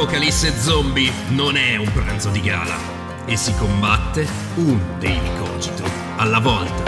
Apocalisse zombie non è un pranzo di gala e si combatte un daily cogito alla volta.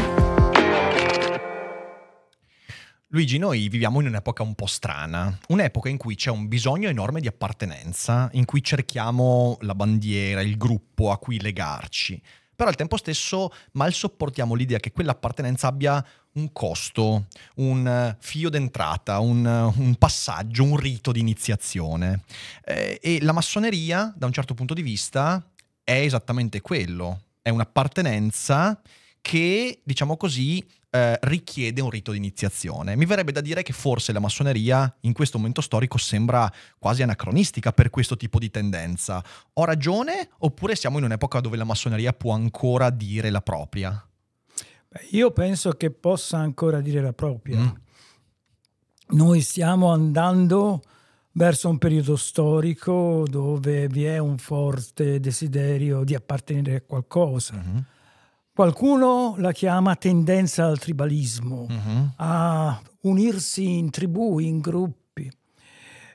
Luigi, noi viviamo in un'epoca un po' strana, un'epoca in cui c'è un bisogno enorme di appartenenza, in cui cerchiamo la bandiera, il gruppo a cui legarci, però al tempo stesso mal sopportiamo l'idea che quell'appartenenza abbia un costo, un fio d'entrata, un, un passaggio, un rito di iniziazione. Eh, e la massoneria, da un certo punto di vista, è esattamente quello, è un'appartenenza che, diciamo così, eh, richiede un rito di iniziazione. Mi verrebbe da dire che forse la massoneria in questo momento storico sembra quasi anacronistica per questo tipo di tendenza. Ho ragione oppure siamo in un'epoca dove la massoneria può ancora dire la propria? Beh, io penso che possa ancora dire la propria. Mm. Noi stiamo andando verso un periodo storico dove vi è un forte desiderio di appartenere a qualcosa. Mm-hmm Qualcuno la chiama tendenza al tribalismo, uh-huh. a unirsi in tribù, in gruppi.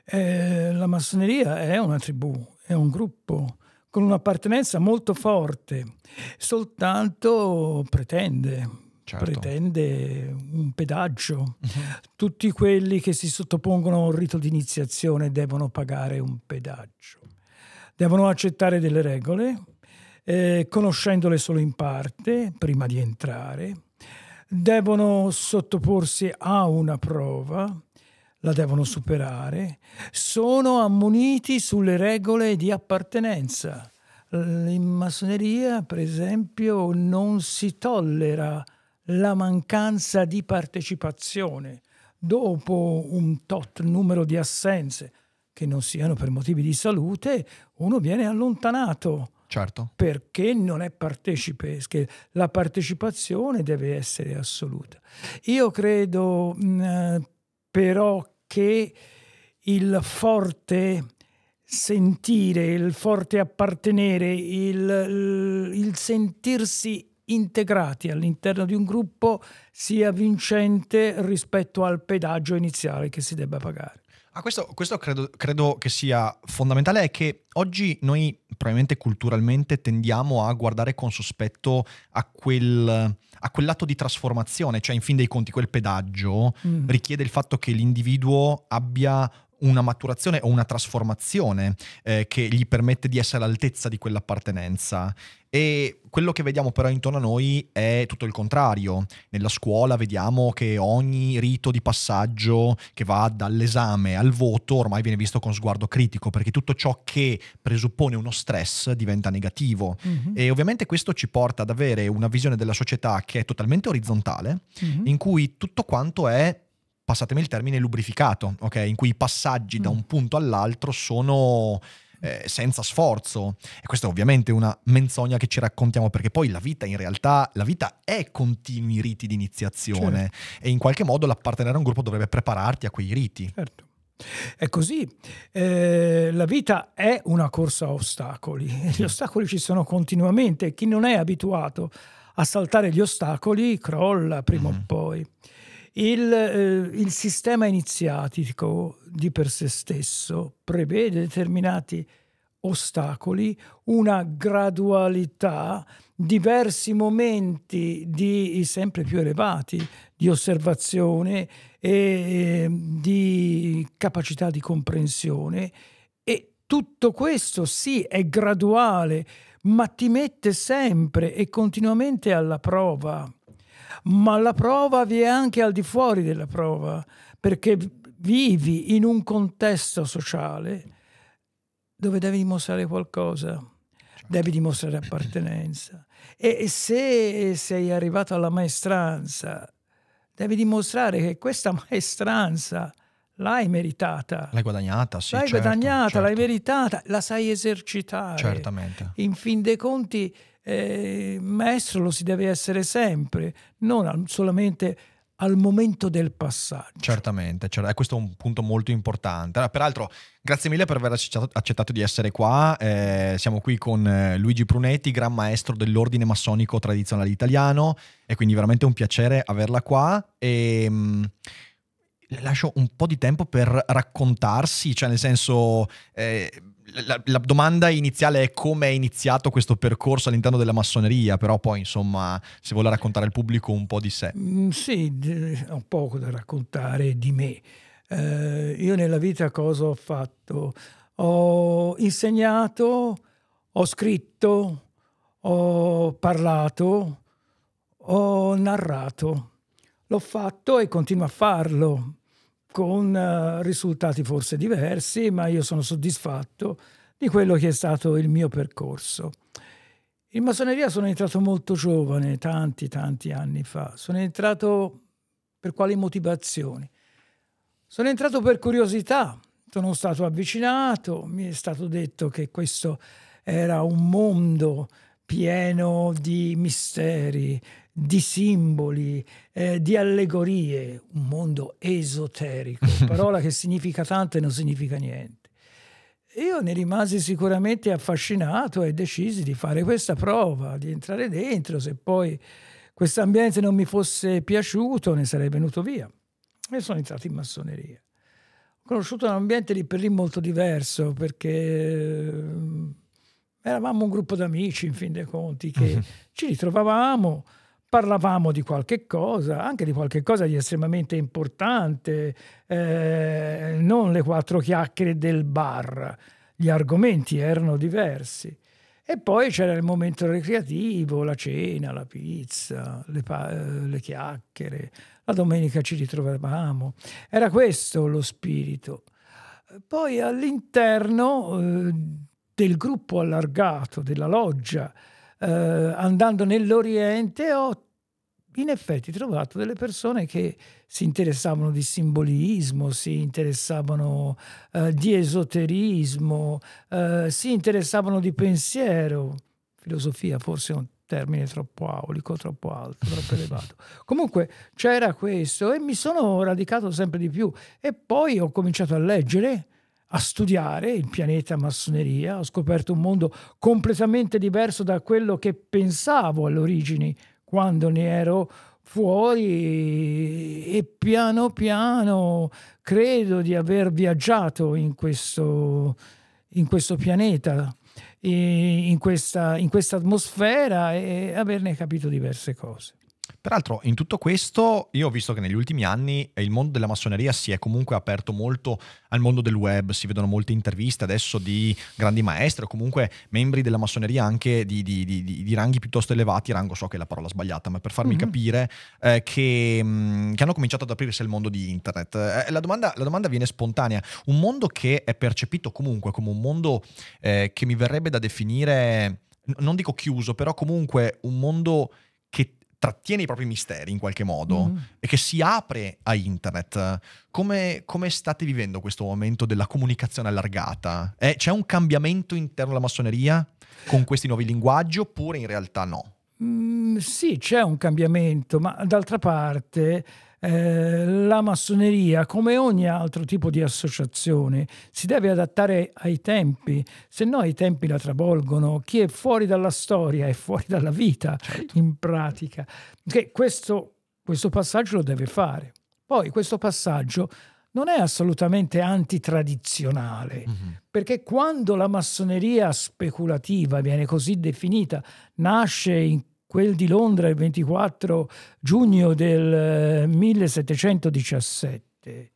Eh, la massoneria è una tribù, è un gruppo con un'appartenenza molto forte, soltanto pretende, certo. pretende un pedaggio. Uh-huh. Tutti quelli che si sottopongono a un rito di iniziazione devono pagare un pedaggio, devono accettare delle regole eh, conoscendole solo in parte prima di entrare, devono sottoporsi a una prova, la devono superare, sono ammoniti sulle regole di appartenenza. In massoneria, per esempio, non si tollera la mancanza di partecipazione. Dopo un tot numero di assenze, che non siano per motivi di salute, uno viene allontanato Certo. Perché non è partecipe, la partecipazione deve essere assoluta. Io credo mh, mm, però che il forte sentire, il forte appartenere, il, il sentirsi integrati all'interno di un gruppo sia vincente rispetto al pedaggio iniziale che si debba pagare. Ah, questo, questo credo, credo, che sia fondamentale, è che oggi noi probabilmente culturalmente tendiamo a guardare con sospetto a quel, a quel lato di trasformazione, cioè in fin dei conti quel pedaggio mm. richiede il fatto che l'individuo abbia una maturazione o una trasformazione eh, che gli permette di essere all'altezza di quell'appartenenza. E quello che vediamo però intorno a noi è tutto il contrario. Nella scuola vediamo che ogni rito di passaggio che va dall'esame al voto ormai viene visto con sguardo critico, perché tutto ciò che presuppone uno stress diventa negativo. Mm-hmm. E ovviamente questo ci porta ad avere una visione della società che è totalmente orizzontale, mm-hmm. in cui tutto quanto è passatemi il termine, lubrificato, ok? In cui i passaggi mm. da un punto all'altro sono eh, senza sforzo. E questa è ovviamente una menzogna che ci raccontiamo perché poi la vita in realtà, la vita è continui riti di iniziazione certo. e in qualche modo l'appartenere a un gruppo dovrebbe prepararti a quei riti. Certo. È così, eh, la vita è una corsa a ostacoli, gli ostacoli ci sono continuamente, chi non è abituato a saltare gli ostacoli crolla prima mm. o poi. Il, eh, il, sistema iniziatico di per sé stesso prevede determinati ostacoli, una gradualità, diversi momenti di, sempre più elevati di osservazione e di capacità di comprensione. E tutto questo sì è graduale, ma ti mette sempre e continuamente alla prova ma la prova vi è anche al di fuori della prova, perché vivi in un contesto sociale dove devi dimostrare qualcosa, certo. devi dimostrare appartenenza. E se sei arrivato alla maestranza, devi dimostrare che questa maestranza l'hai meritata. L'hai guadagnata, sì. L'hai certo, guadagnata, certo. l'hai meritata, la sai esercitare. Certamente. In fin dei conti eh, maestro lo si deve essere sempre, non solamente al momento del passaggio. Certamente, cioè, questo è un punto molto importante. Peraltro, grazie mille per aver accettato di essere qua. Eh, siamo qui con eh, Luigi Prunetti, gran maestro dell'ordine massonico tradizionale italiano, e quindi veramente un piacere averla qua. E, ehm, mh, le lascio un po' di tempo per raccontarsi, cioè nel senso... Eh, la, la, domanda iniziale è come è iniziato questo percorso all'interno della massoneria, però poi insomma se vuole raccontare al pubblico un po' di sé. Mm, sì, ho poco da raccontare di me. Eh, io nella vita cosa ho fatto? Ho insegnato, ho scritto, ho parlato, ho narrato. L'ho fatto e continuo a farlo con uh, risultati forse diversi, ma io sono soddisfatto di quello che è stato il mio percorso. In massoneria sono entrato molto giovane, tanti, tanti anni fa. Sono entrato per quali motivazioni? Sono entrato per curiosità, sono stato avvicinato, mi è stato detto che questo era un mondo pieno di misteri, di simboli, eh, di allegorie, un mondo esoterico, parola che significa tanto e non significa niente. Io ne rimasi sicuramente affascinato e decisi di fare questa prova, di entrare dentro, se poi questo ambiente non mi fosse piaciuto ne sarei venuto via. E sono entrato in massoneria. Ho conosciuto un ambiente lì per lì molto diverso perché eravamo un gruppo d'amici, in fin dei conti, che mm-hmm. ci ritrovavamo, parlavamo di qualche cosa, anche di qualche cosa di estremamente importante, eh, non le quattro chiacchiere del bar, gli argomenti erano diversi. E poi c'era il momento recreativo, la cena, la pizza, le, pa- le chiacchiere, la domenica ci ritrovavamo. Era questo lo spirito. Poi all'interno eh, del gruppo allargato, della loggia, eh, andando nell'Oriente, ho in effetti trovato delle persone che si interessavano di simbolismo, si interessavano eh, di esoterismo, eh, si interessavano di pensiero. Filosofia forse è un termine troppo aulico, troppo alto, troppo elevato. Comunque c'era questo e mi sono radicato sempre di più e poi ho cominciato a leggere a studiare il pianeta massoneria, ho scoperto un mondo completamente diverso da quello che pensavo all'origine quando ne ero fuori e piano piano credo di aver viaggiato in questo, in questo pianeta, in questa, in questa atmosfera e averne capito diverse cose. Peraltro, in tutto questo, io ho visto che negli ultimi anni il mondo della massoneria si è comunque aperto molto al mondo del web, si vedono molte interviste adesso di grandi maestri o comunque membri della massoneria anche di, di, di, di ranghi piuttosto elevati, rango so che è la parola sbagliata, ma per farmi mm-hmm. capire eh, che, mh, mm, che, hanno cominciato ad aprirsi al mondo di internet. Eh, la, domanda, la, domanda, viene spontanea, un mondo che è percepito comunque come un mondo eh, che mi verrebbe da definire, non dico chiuso, però comunque un mondo che trattiene i propri misteri in qualche modo mm. e che si apre a internet. Come, come, state vivendo questo momento della comunicazione allargata? Eh, c'è un cambiamento interno alla massoneria con questi nuovi linguaggi oppure in realtà no? Mm, sì, c'è un cambiamento, ma d'altra parte eh, la massoneria, come ogni altro tipo di associazione, si deve adattare ai tempi, se no i tempi la travolgono. Chi è fuori dalla storia è fuori dalla vita, certo. in pratica. Che questo, questo passaggio lo deve fare. Poi questo passaggio non è assolutamente antitradizionale, mm-hmm. perché quando la massoneria speculativa viene così definita, nasce in quel di Londra il 24 giugno del 1717, eh,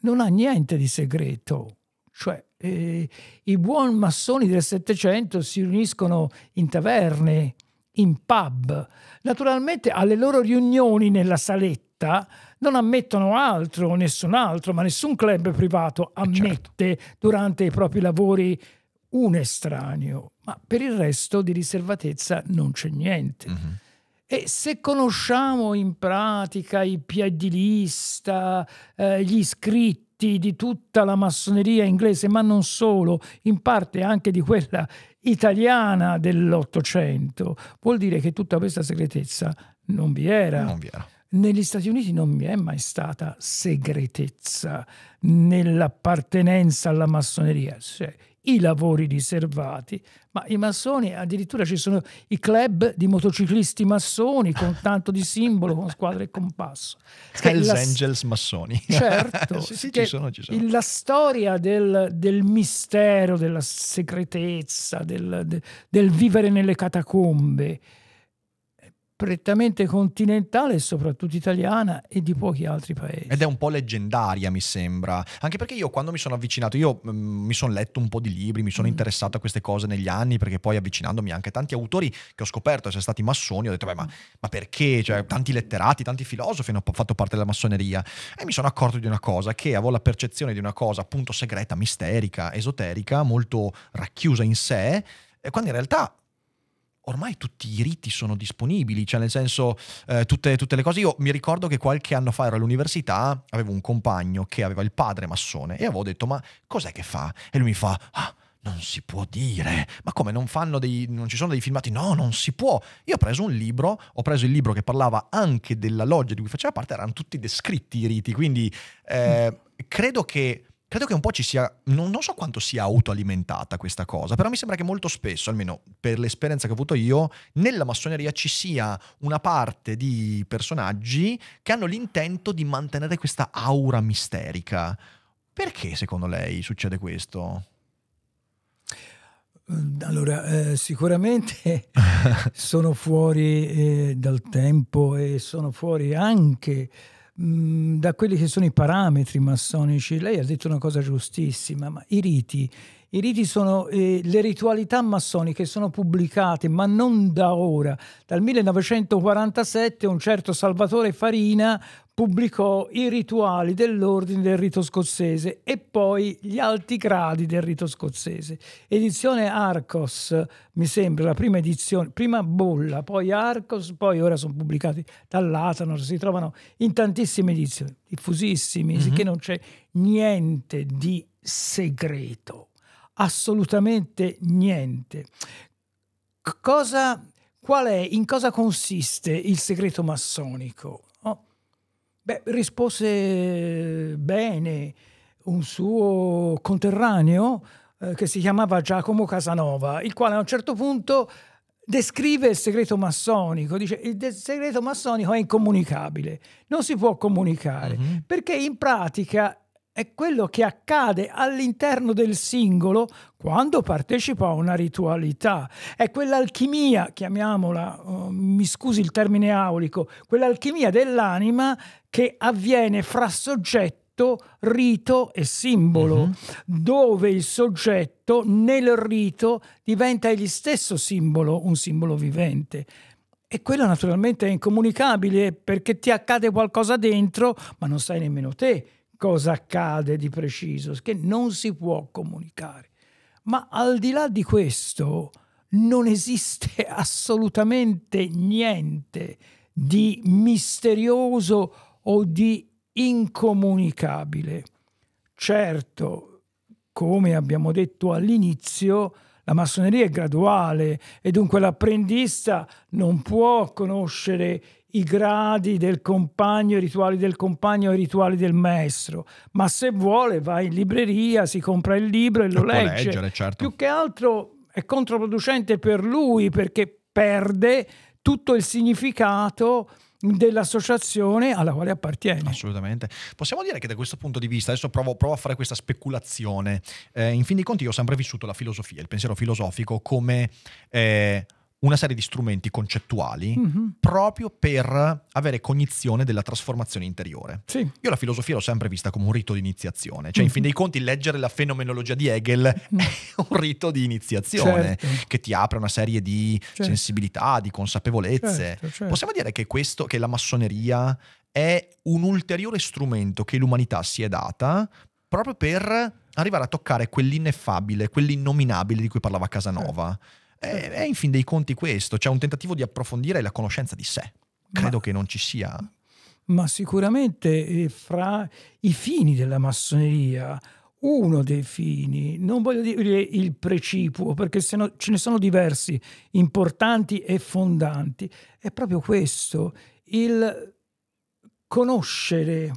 non ha niente di segreto. Cioè, eh, i buoni massoni del Settecento si riuniscono in taverne, in pub. Naturalmente alle loro riunioni nella saletta non ammettono altro, nessun altro, ma nessun club privato eh, ammette certo. durante i propri lavori un estraneo, ma per il resto di riservatezza non c'è niente. Mm-hmm. E se conosciamo in pratica i piedi lista, eh, gli iscritti di tutta la massoneria inglese, ma non solo, in parte anche di quella italiana dell'Ottocento, vuol dire che tutta questa segretezza non vi era. Non vi era. Negli Stati Uniti non vi è mai stata segretezza nell'appartenenza alla massoneria. Cioè, i lavori riservati, ma i massoni addirittura ci sono i club di motociclisti massoni con tanto di simbolo, con squadra e compasso. Hells la... Angels massoni. Certo, sì, sì, ci sono, ci sono. La storia del, del mistero, della segretezza, del, del vivere nelle catacombe prettamente continentale e soprattutto italiana e di pochi altri paesi. Ed è un po' leggendaria, mi sembra. Anche perché io quando mi sono avvicinato, io mh, mm, mi sono letto un po' di libri, mi sono mm. interessato a queste cose negli anni, perché poi avvicinandomi anche a tanti autori che ho scoperto essere stati massoni, ho detto, beh, ma, ma perché? Cioè, tanti letterati, tanti filosofi hanno fatto parte della massoneria. E mi sono accorto di una cosa, che avevo la percezione di una cosa appunto segreta, misterica, esoterica, molto racchiusa in sé, quando in realtà ormai tutti i riti sono disponibili, cioè nel senso eh, tutte, tutte, le cose. Io mi ricordo che qualche anno fa ero all'università, avevo un compagno che aveva il padre massone e avevo detto ma cos'è che fa? E lui mi fa ah, non si può dire, ma come non fanno dei, non ci sono dei filmati? No, non si può. Io ho preso un libro, ho preso il libro che parlava anche della loggia di cui faceva parte, erano tutti descritti i riti, quindi eh, credo che credo che un po' ci sia, non, non, so quanto sia autoalimentata questa cosa, però mi sembra che molto spesso, almeno per l'esperienza che ho avuto io, nella massoneria ci sia una parte di personaggi che hanno l'intento di mantenere questa aura misterica. Perché secondo lei succede questo? Allora, eh, sicuramente sono fuori eh, dal tempo e sono fuori anche Mm, da quelli che sono i parametri massonici, lei ha detto una cosa giustissima, ma i riti, i riti sono eh, le ritualità massoniche sono pubblicate, ma non da ora. Dal 1947 un certo Salvatore Farina pubblicò i rituali dell'ordine del rito scozzese e poi gli alti gradi del rito scozzese. Edizione Arcos, mi sembra, la prima edizione, prima bolla, poi Arcos, poi ora sono pubblicati dall'Atanor, si trovano in tantissime edizioni, diffusissimi, mm-hmm. che non c'è niente di segreto, assolutamente niente. Cosa, qual è, in cosa consiste il segreto massonico? Beh, rispose bene un suo conterraneo eh, che si chiamava Giacomo Casanova, il quale a un certo punto descrive il segreto massonico, dice il segreto massonico è incomunicabile, non si può comunicare, mm-hmm. perché in pratica è quello che accade all'interno del singolo quando partecipa a una ritualità. È quell'alchimia, chiamiamola, uh, mi scusi il termine aulico, quell'alchimia dell'anima che avviene fra soggetto rito e simbolo, uh-huh. dove il soggetto nel rito diventa egli stesso simbolo, un simbolo vivente. E quello naturalmente è incomunicabile perché ti accade qualcosa dentro, ma non sai nemmeno te cosa accade di preciso, che non si può comunicare. Ma al di là di questo non esiste assolutamente niente di misterioso o di incomunicabile. Certo, come abbiamo detto all'inizio, la massoneria è graduale e dunque l'apprendista non può conoscere i gradi del compagno, i rituali del compagno e i rituali del maestro, ma se vuole va in libreria, si compra il libro e lo, legge. Leggere, certo. Più che altro è controproducente per lui perché perde tutto il significato dell'associazione alla quale appartiene. Assolutamente. Possiamo dire che da questo punto di vista, adesso provo, provo a fare questa speculazione, eh, in fin dei conti io ho sempre vissuto la filosofia, il pensiero filosofico come... Eh, una serie di strumenti concettuali mm-hmm. proprio per avere cognizione della trasformazione interiore. Sì. Io la filosofia l'ho sempre vista come un rito di iniziazione, cioè mm-hmm. in fin dei conti leggere la fenomenologia di Hegel mm-hmm. è un rito di iniziazione certo. che ti apre una serie di certo. sensibilità, di consapevolezze. Certo, certo, Possiamo dire che questo, che la massoneria è un ulteriore strumento che l'umanità si è data proprio per arrivare a toccare quell'ineffabile, quell'innominabile di cui parlava Casanova. Certo è, è in fin dei conti questo, c'è un tentativo di approfondire la conoscenza di sé. Credo ma, che non ci sia. Ma sicuramente eh, fra i fini della massoneria, uno dei fini, non voglio dire il precipuo, perché se no, ce ne sono diversi, importanti e fondanti, è proprio questo, il conoscere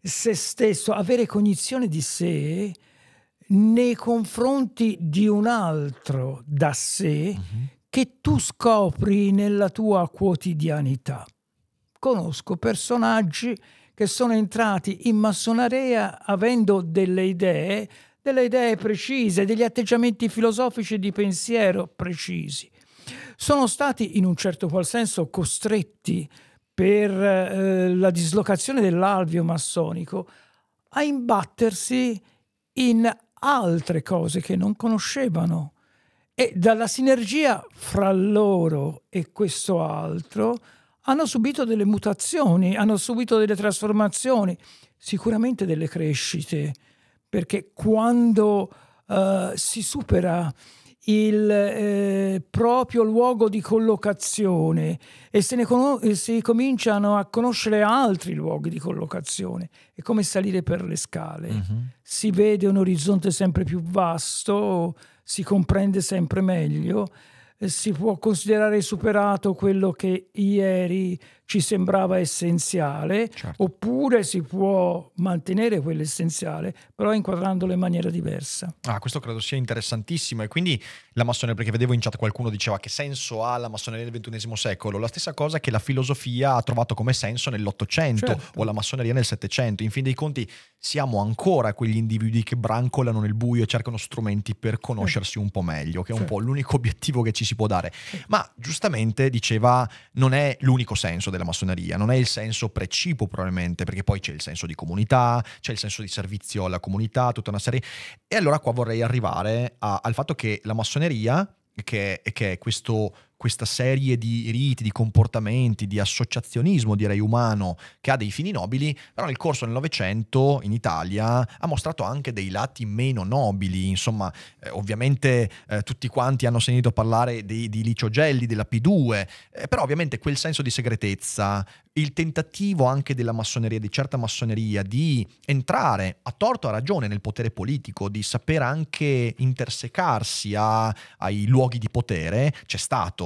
se stesso, avere cognizione di sé nei confronti di un altro da sé Mhm. che tu scopri nella tua quotidianità. Conosco personaggi che sono entrati in massoneria avendo delle idee, delle idee precise, degli atteggiamenti filosofici e di pensiero precisi. Sono stati in un certo qual senso costretti per eh, la dislocazione dell'alveo massonico a imbattersi in altre cose che non conoscevano. E dalla sinergia fra loro e questo altro hanno subito delle mutazioni, hanno subito delle trasformazioni, sicuramente delle crescite, perché quando eh, si supera il eh, proprio luogo di collocazione e se ne e si cominciano a conoscere altri luoghi di collocazione, è come salire per le scale Mhm. si vede un orizzonte sempre più vasto, si comprende sempre meglio, eh, si può considerare superato quello che ieri ci sembrava essenziale, Certo. oppure si può mantenere quello essenziale, però inquadrandolo in maniera diversa. Ah, questo credo sia interessantissimo e quindi la massoneria, perché vedevo in chat qualcuno diceva che senso ha la massoneria del XXI secolo, la stessa cosa che la filosofia ha trovato come senso nell'Ottocento Certo. o la massoneria nel Settecento. In fin dei conti siamo ancora quegli individui che brancolano nel buio e cercano strumenti per conoscersi un po' meglio, che è un po' l'unico obiettivo che ci si può dare. Ma giustamente diceva non è l'unico senso della massoneria, non è il senso precipuo probabilmente, perché poi c'è il senso di comunità, c'è il senso di servizio alla comunità, tutta una serie. E allora qua vorrei arrivare a- al fatto che la massoneria, che, che è questo- questa serie di riti, di comportamenti, di associazionismo, direi umano, che ha dei fini nobili, però nel corso del Novecento in Italia ha mostrato anche dei lati meno nobili, insomma, eh, ovviamente eh, tutti quanti hanno sentito parlare di, di Licio Gelli, della P2, eh, però ovviamente quel senso di segretezza, il tentativo anche della massoneria, di certa massoneria, di entrare a torto a ragione nel potere politico, di saper anche intersecarsi a- ai luoghi di potere, c'è stato.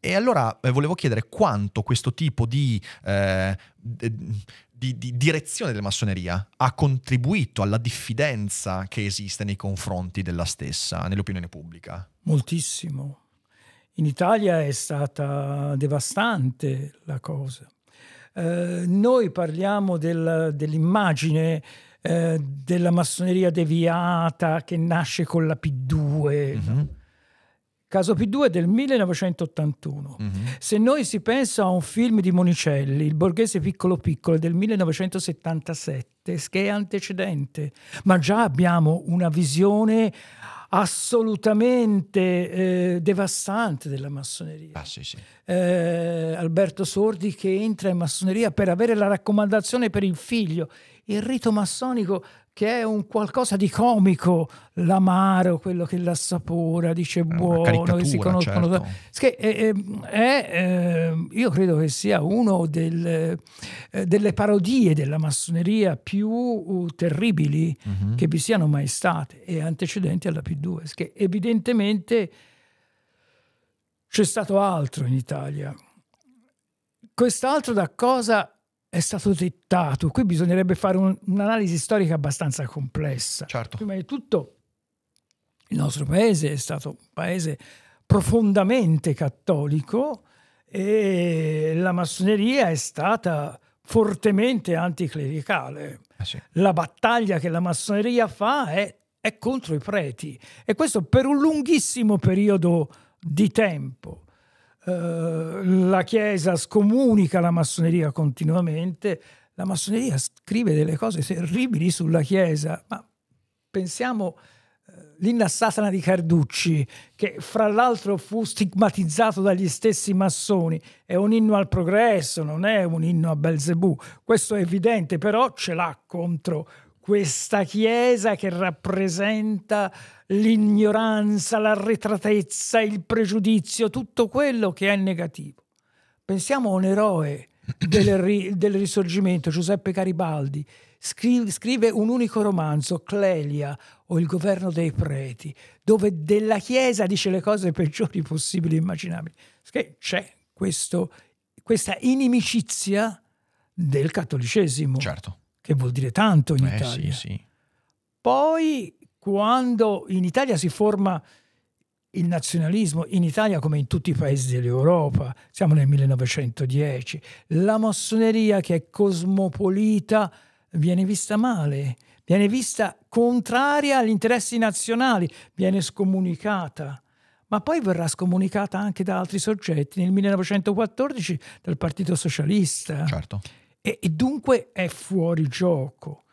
E allora eh, volevo chiedere quanto questo tipo di... eh, di, di direzione della massoneria ha contribuito alla diffidenza che esiste nei confronti della stessa, nell'opinione pubblica. Moltissimo. In Italia è stata devastante la cosa. Eh, noi parliamo del- dell'immagine eh, della massoneria deviata che nasce con la P2. Mhm, Caso P2 è del 1981. mhm. Se noi si pensa a un film di Monicelli, Il borghese piccolo piccolo del 1977, che è antecedente, ma già abbiamo una visione assolutamente eh, devastante della massoneria. Ah, sì, sì. Eh, Alberto Sordi che entra in massoneria per avere la raccomandazione per il figlio, il rito massonico che è un qualcosa di comico, l'amaro, quello che l'assapora, dice una buono, che si conoscono. certo. Che è, è, eh, io credo che sia uno del- eh, delle parodie della massoneria più uh, terribili Mhm. che vi siano mai state e antecedenti alla P2, che evidentemente c'è stato altro in Italia. Quest'altro da cosa è stato dettato? Qui bisognerebbe fare un- un'analisi storica abbastanza complessa. Certo. Prima di tutto, il nostro paese è stato un paese profondamente cattolico e la massoneria è stata fortemente anticlericale. Eh sì. La battaglia che la massoneria fa è, è contro i preti e questo per un lunghissimo periodo di tempo. Eh, la Chiesa scomunica la massoneria continuamente, la massoneria scrive delle cose terribili sulla Chiesa, ma pensiamo eh, l'inna Satana di Carducci, che fra l'altro fu stigmatizzato dagli stessi massoni, è un inno al progresso, non è un inno a Belzebù, questo è evidente, però ce l'ha contro questa Chiesa che rappresenta l'ignoranza, l'arretratezza, il pregiudizio, tutto quello che è negativo. Pensiamo a un eroe del, ri- del risorgimento, Giuseppe Garibaldi, Scri- scrive un unico romanzo, Clelia o Il governo dei preti, dove della Chiesa dice le cose peggiori possibili e immaginabili. C'è questa inimicizia del cattolicesimo, Certo. Che vuol dire tanto in Eh, Italia. sì, sì. Poi quando in Italia si forma il nazionalismo in Italia come in tutti i paesi dell'Europa, siamo nel 1910, la massoneria che è cosmopolita viene vista male, viene vista contraria agli interessi nazionali, viene scomunicata. Ma poi verrà scomunicata anche da altri soggetti, nel 1914 dal Partito Socialista. Certo. E, e dunque è fuori gioco.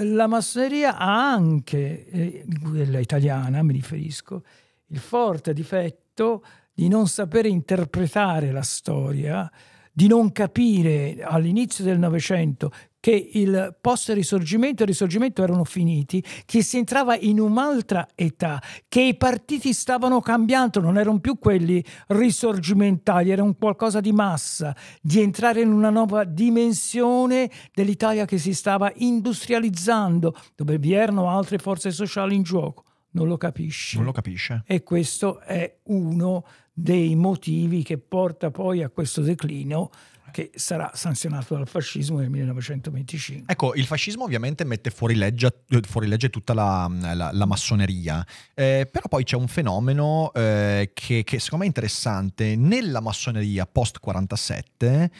La massoneria ha anche, eh, quella italiana mi riferisco, il forte difetto di non sapere interpretare la storia, di non capire all'inizio del Novecento che il post-risorgimento e il risorgimento erano finiti, che si entrava in un'altra età, che i partiti stavano cambiando, non erano più quelli risorgimentali, era un qualcosa di massa, di entrare in una nuova dimensione dell'Italia che si stava industrializzando, dove vi erano altre forze sociali in gioco non lo capisce. Non lo capisce. E questo è uno dei motivi che porta poi a questo declino che sarà sanzionato dal fascismo nel 1925. Ecco, il fascismo ovviamente mette fuori legge, fuori legge tutta la, la, la massoneria, eh, però poi c'è un fenomeno eh, che, che secondo me è interessante. Nella massoneria post-47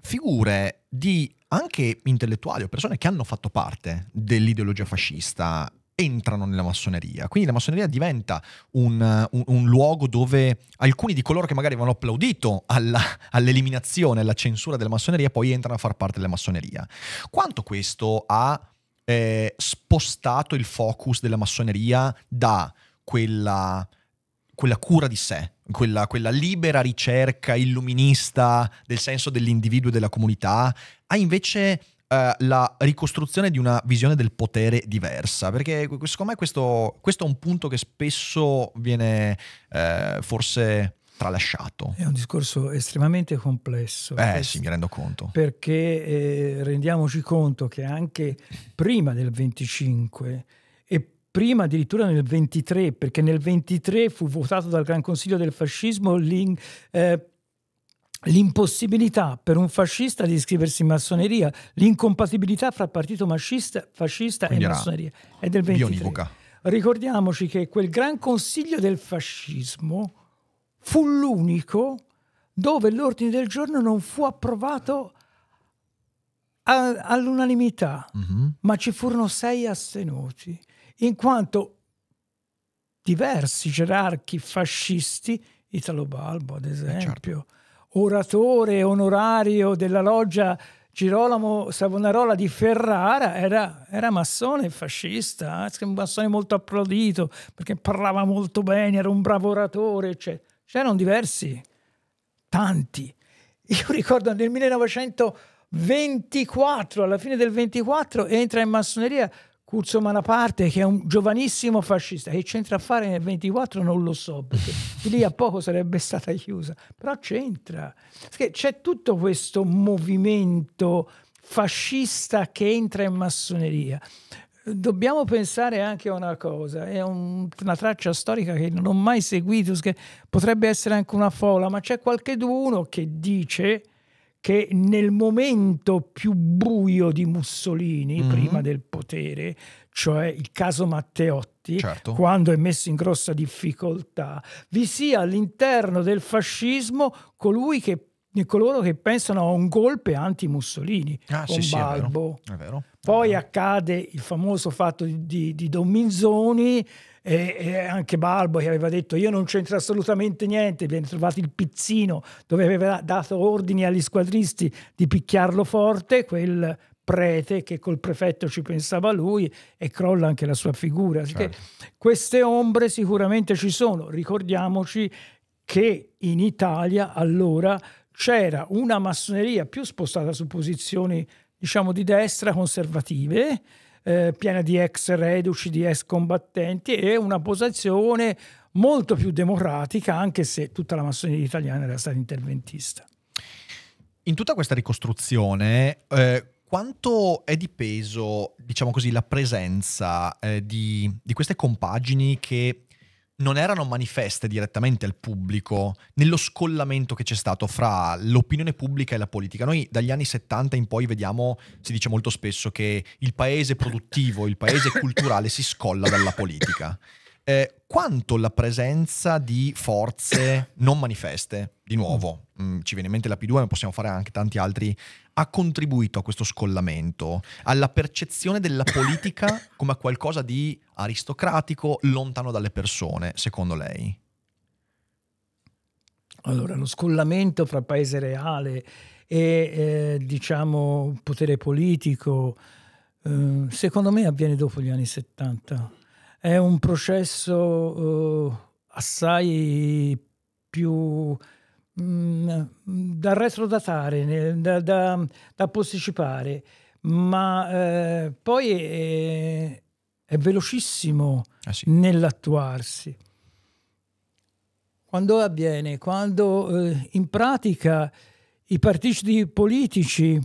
figure di anche intellettuali o persone che hanno fatto parte dell'ideologia fascista entrano nella massoneria. Quindi la massoneria diventa un, un, un, luogo dove alcuni di coloro che magari avevano applaudito alla, all'eliminazione, alla censura della massoneria, poi entrano a far parte della massoneria. Quanto questo ha eh, spostato il focus della massoneria da quella, quella cura di sé, quella, quella, libera ricerca illuminista del senso dell'individuo e della comunità, a invece uh, la ricostruzione di una visione del potere diversa, perché secondo me questo, questo è un punto che spesso viene uh, forse tralasciato. È un discorso estremamente complesso. Eh sì, mi rendo conto. Perché eh, rendiamoci conto che anche prima del 25 e prima addirittura nel 23, perché nel 23 fu votato dal Gran Consiglio del Fascismo eh, l'impossibilità per un fascista di iscriversi in massoneria, l'incompatibilità fra partito fascista, fascista e massoneria è del 23. Bionivoca. Ricordiamoci che quel gran consiglio del fascismo fu l'unico dove l'ordine del giorno non fu approvato all'unanimità, uh-huh. ma ci furono sei astenuti, in quanto diversi gerarchi fascisti, Italo Balbo ad esempio, eh certo oratore onorario della loggia Girolamo Savonarola di Ferrara era, era massone fascista, eh, un massone molto applaudito perché parlava molto bene, era un bravo oratore, eccetera. C'erano diversi, tanti. Io ricordo nel 1924, alla fine del 24, entra in massoneria Curzo Malaparte, che è un giovanissimo fascista, che c'entra a fare nel 24 non lo so, perché di lì a poco sarebbe stata chiusa, però c'entra. Perché c'è tutto questo movimento fascista che entra in massoneria. Dobbiamo pensare anche a una cosa, è un, una traccia storica che non ho mai seguito, che potrebbe essere anche una fola, ma c'è qualcuno che dice che nel momento più buio di Mussolini, mm-hmm. prima del potere, cioè il caso Matteotti, certo. quando è messo in grossa difficoltà, vi sia all'interno del fascismo colui che coloro che pensano a un golpe anti-Mussolini, ah, con sì, Balbo. Sì, è vero, è vero, è Poi vero. accade il famoso fatto di, di, di Don Minzoni e, e, anche Balbo che aveva detto io non c'entro assolutamente niente, viene trovato il pizzino dove aveva dato ordini agli squadristi di picchiarlo forte, quel prete che col prefetto ci pensava lui e crolla anche la sua figura. Certo. Queste ombre sicuramente ci sono, ricordiamoci che in Italia allora c'era una massoneria più spostata su posizioni diciamo di destra conservative eh, piena di ex reduci, di ex combattenti e una posizione molto più democratica, anche se tutta la massoneria italiana era stata interventista. In tutta questa ricostruzione, eh, quanto è di peso, diciamo così, la presenza eh, di, di, queste compagini che non erano manifeste direttamente al pubblico nello scollamento che c'è stato fra l'opinione pubblica e la politica. Noi dagli anni 70 in poi vediamo, si dice molto spesso, che il paese produttivo, il paese culturale si scolla dalla politica. Eh, quanto la presenza di forze non manifeste, di nuovo, mh, mm, ci viene in mente la P2, ma possiamo fare anche tanti altri, ha contribuito a questo scollamento, alla percezione della politica come qualcosa di aristocratico, lontano dalle persone, secondo lei? Allora, lo scollamento fra paese reale e eh, diciamo potere politico, eh, secondo me avviene dopo gli anni 70 è un processo uh, assai più da retrodatare, da, da, da posticipare, ma eh, poi è, è velocissimo ah, sì. nell'attuarsi. Quando avviene? Quando eh, in pratica i partiti politici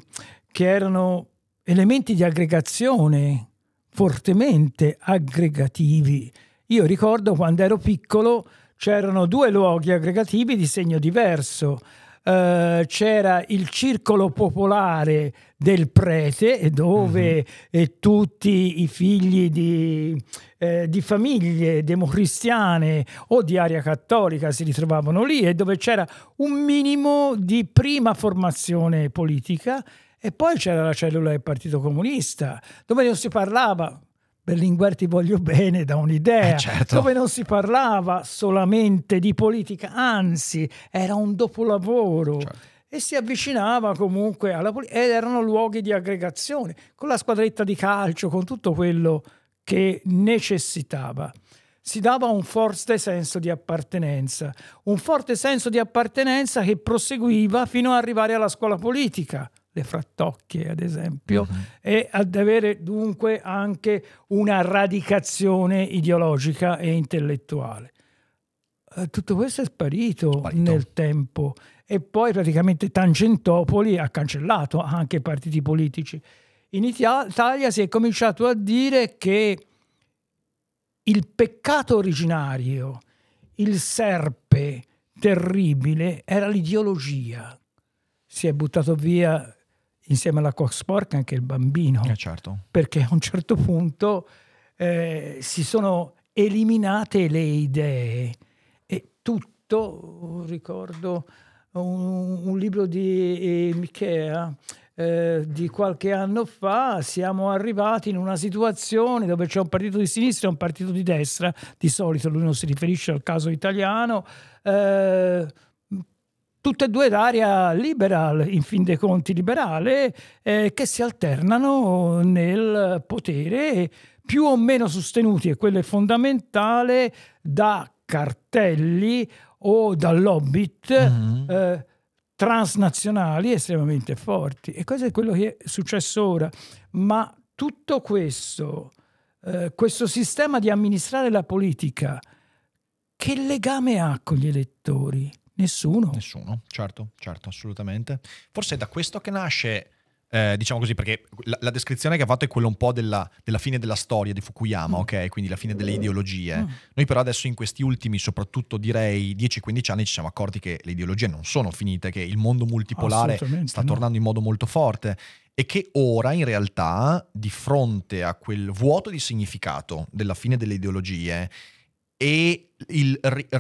che erano elementi di aggregazione fortemente aggregativi. Io ricordo quando ero piccolo c'erano due luoghi aggregativi di segno diverso. Uh, c'era il circolo popolare del prete dove uh-huh. tutti i figli di, eh, di, famiglie democristiane o di aria cattolica si ritrovavano lì e dove c'era un minimo di prima formazione politica e poi c'era la cellula del Partito Comunista, dove non si parlava, Berlinguer ti voglio bene da un'idea, eh certo. dove non si parlava solamente di politica, anzi era un dopolavoro. Certo. E si avvicinava comunque alla politica ed erano luoghi di aggregazione, con la squadretta di calcio, con tutto quello che necessitava si dava un forte senso di appartenenza, un forte senso di appartenenza che proseguiva fino ad arrivare alla scuola politica, le frattocchie ad esempio, uh-huh. e ad avere dunque anche una radicazione ideologica e intellettuale. Eh, tutto questo è sparito, sparito, nel tempo e poi praticamente Tangentopoli ha cancellato anche i partiti politici. In Italia si è cominciato a dire che il peccato originario, il serpe terribile, era l'ideologia. Si è buttato via insieme alla Coxpork anche il bambino. Eh certo. Perché a un certo punto eh, si sono eliminate le idee e tutto, ricordo un, un libro di eh, Michea eh, di qualche anno fa, siamo arrivati in una situazione dove c'è un partito di sinistra e un partito di destra, di solito lui non si riferisce al caso italiano, eh, tutte e due d'area liberal, in fin dei conti liberale, eh, che si alternano nel potere più o meno sostenuti, e quello è fondamentale, da cartelli o da lobbit mm-hmm. eh, transnazionali estremamente forti. E questo è quello che è successo ora. Ma tutto questo, eh, questo sistema di amministrare la politica, che legame ha con gli elettori? Nessuno. Nessuno, certo, certo, assolutamente. Forse è da questo che nasce, eh, diciamo così, perché la, la, descrizione che ha fatto è quella un po' della, della fine della storia di Fukuyama, mm. ok? Quindi la fine delle ideologie. Mm. Noi però adesso in questi ultimi, soprattutto direi 10-15 anni, ci siamo accorti che le ideologie non sono finite, che il mondo multipolare sta no. tornando in modo molto forte e che ora in realtà di fronte a quel vuoto di significato della fine delle ideologie e il,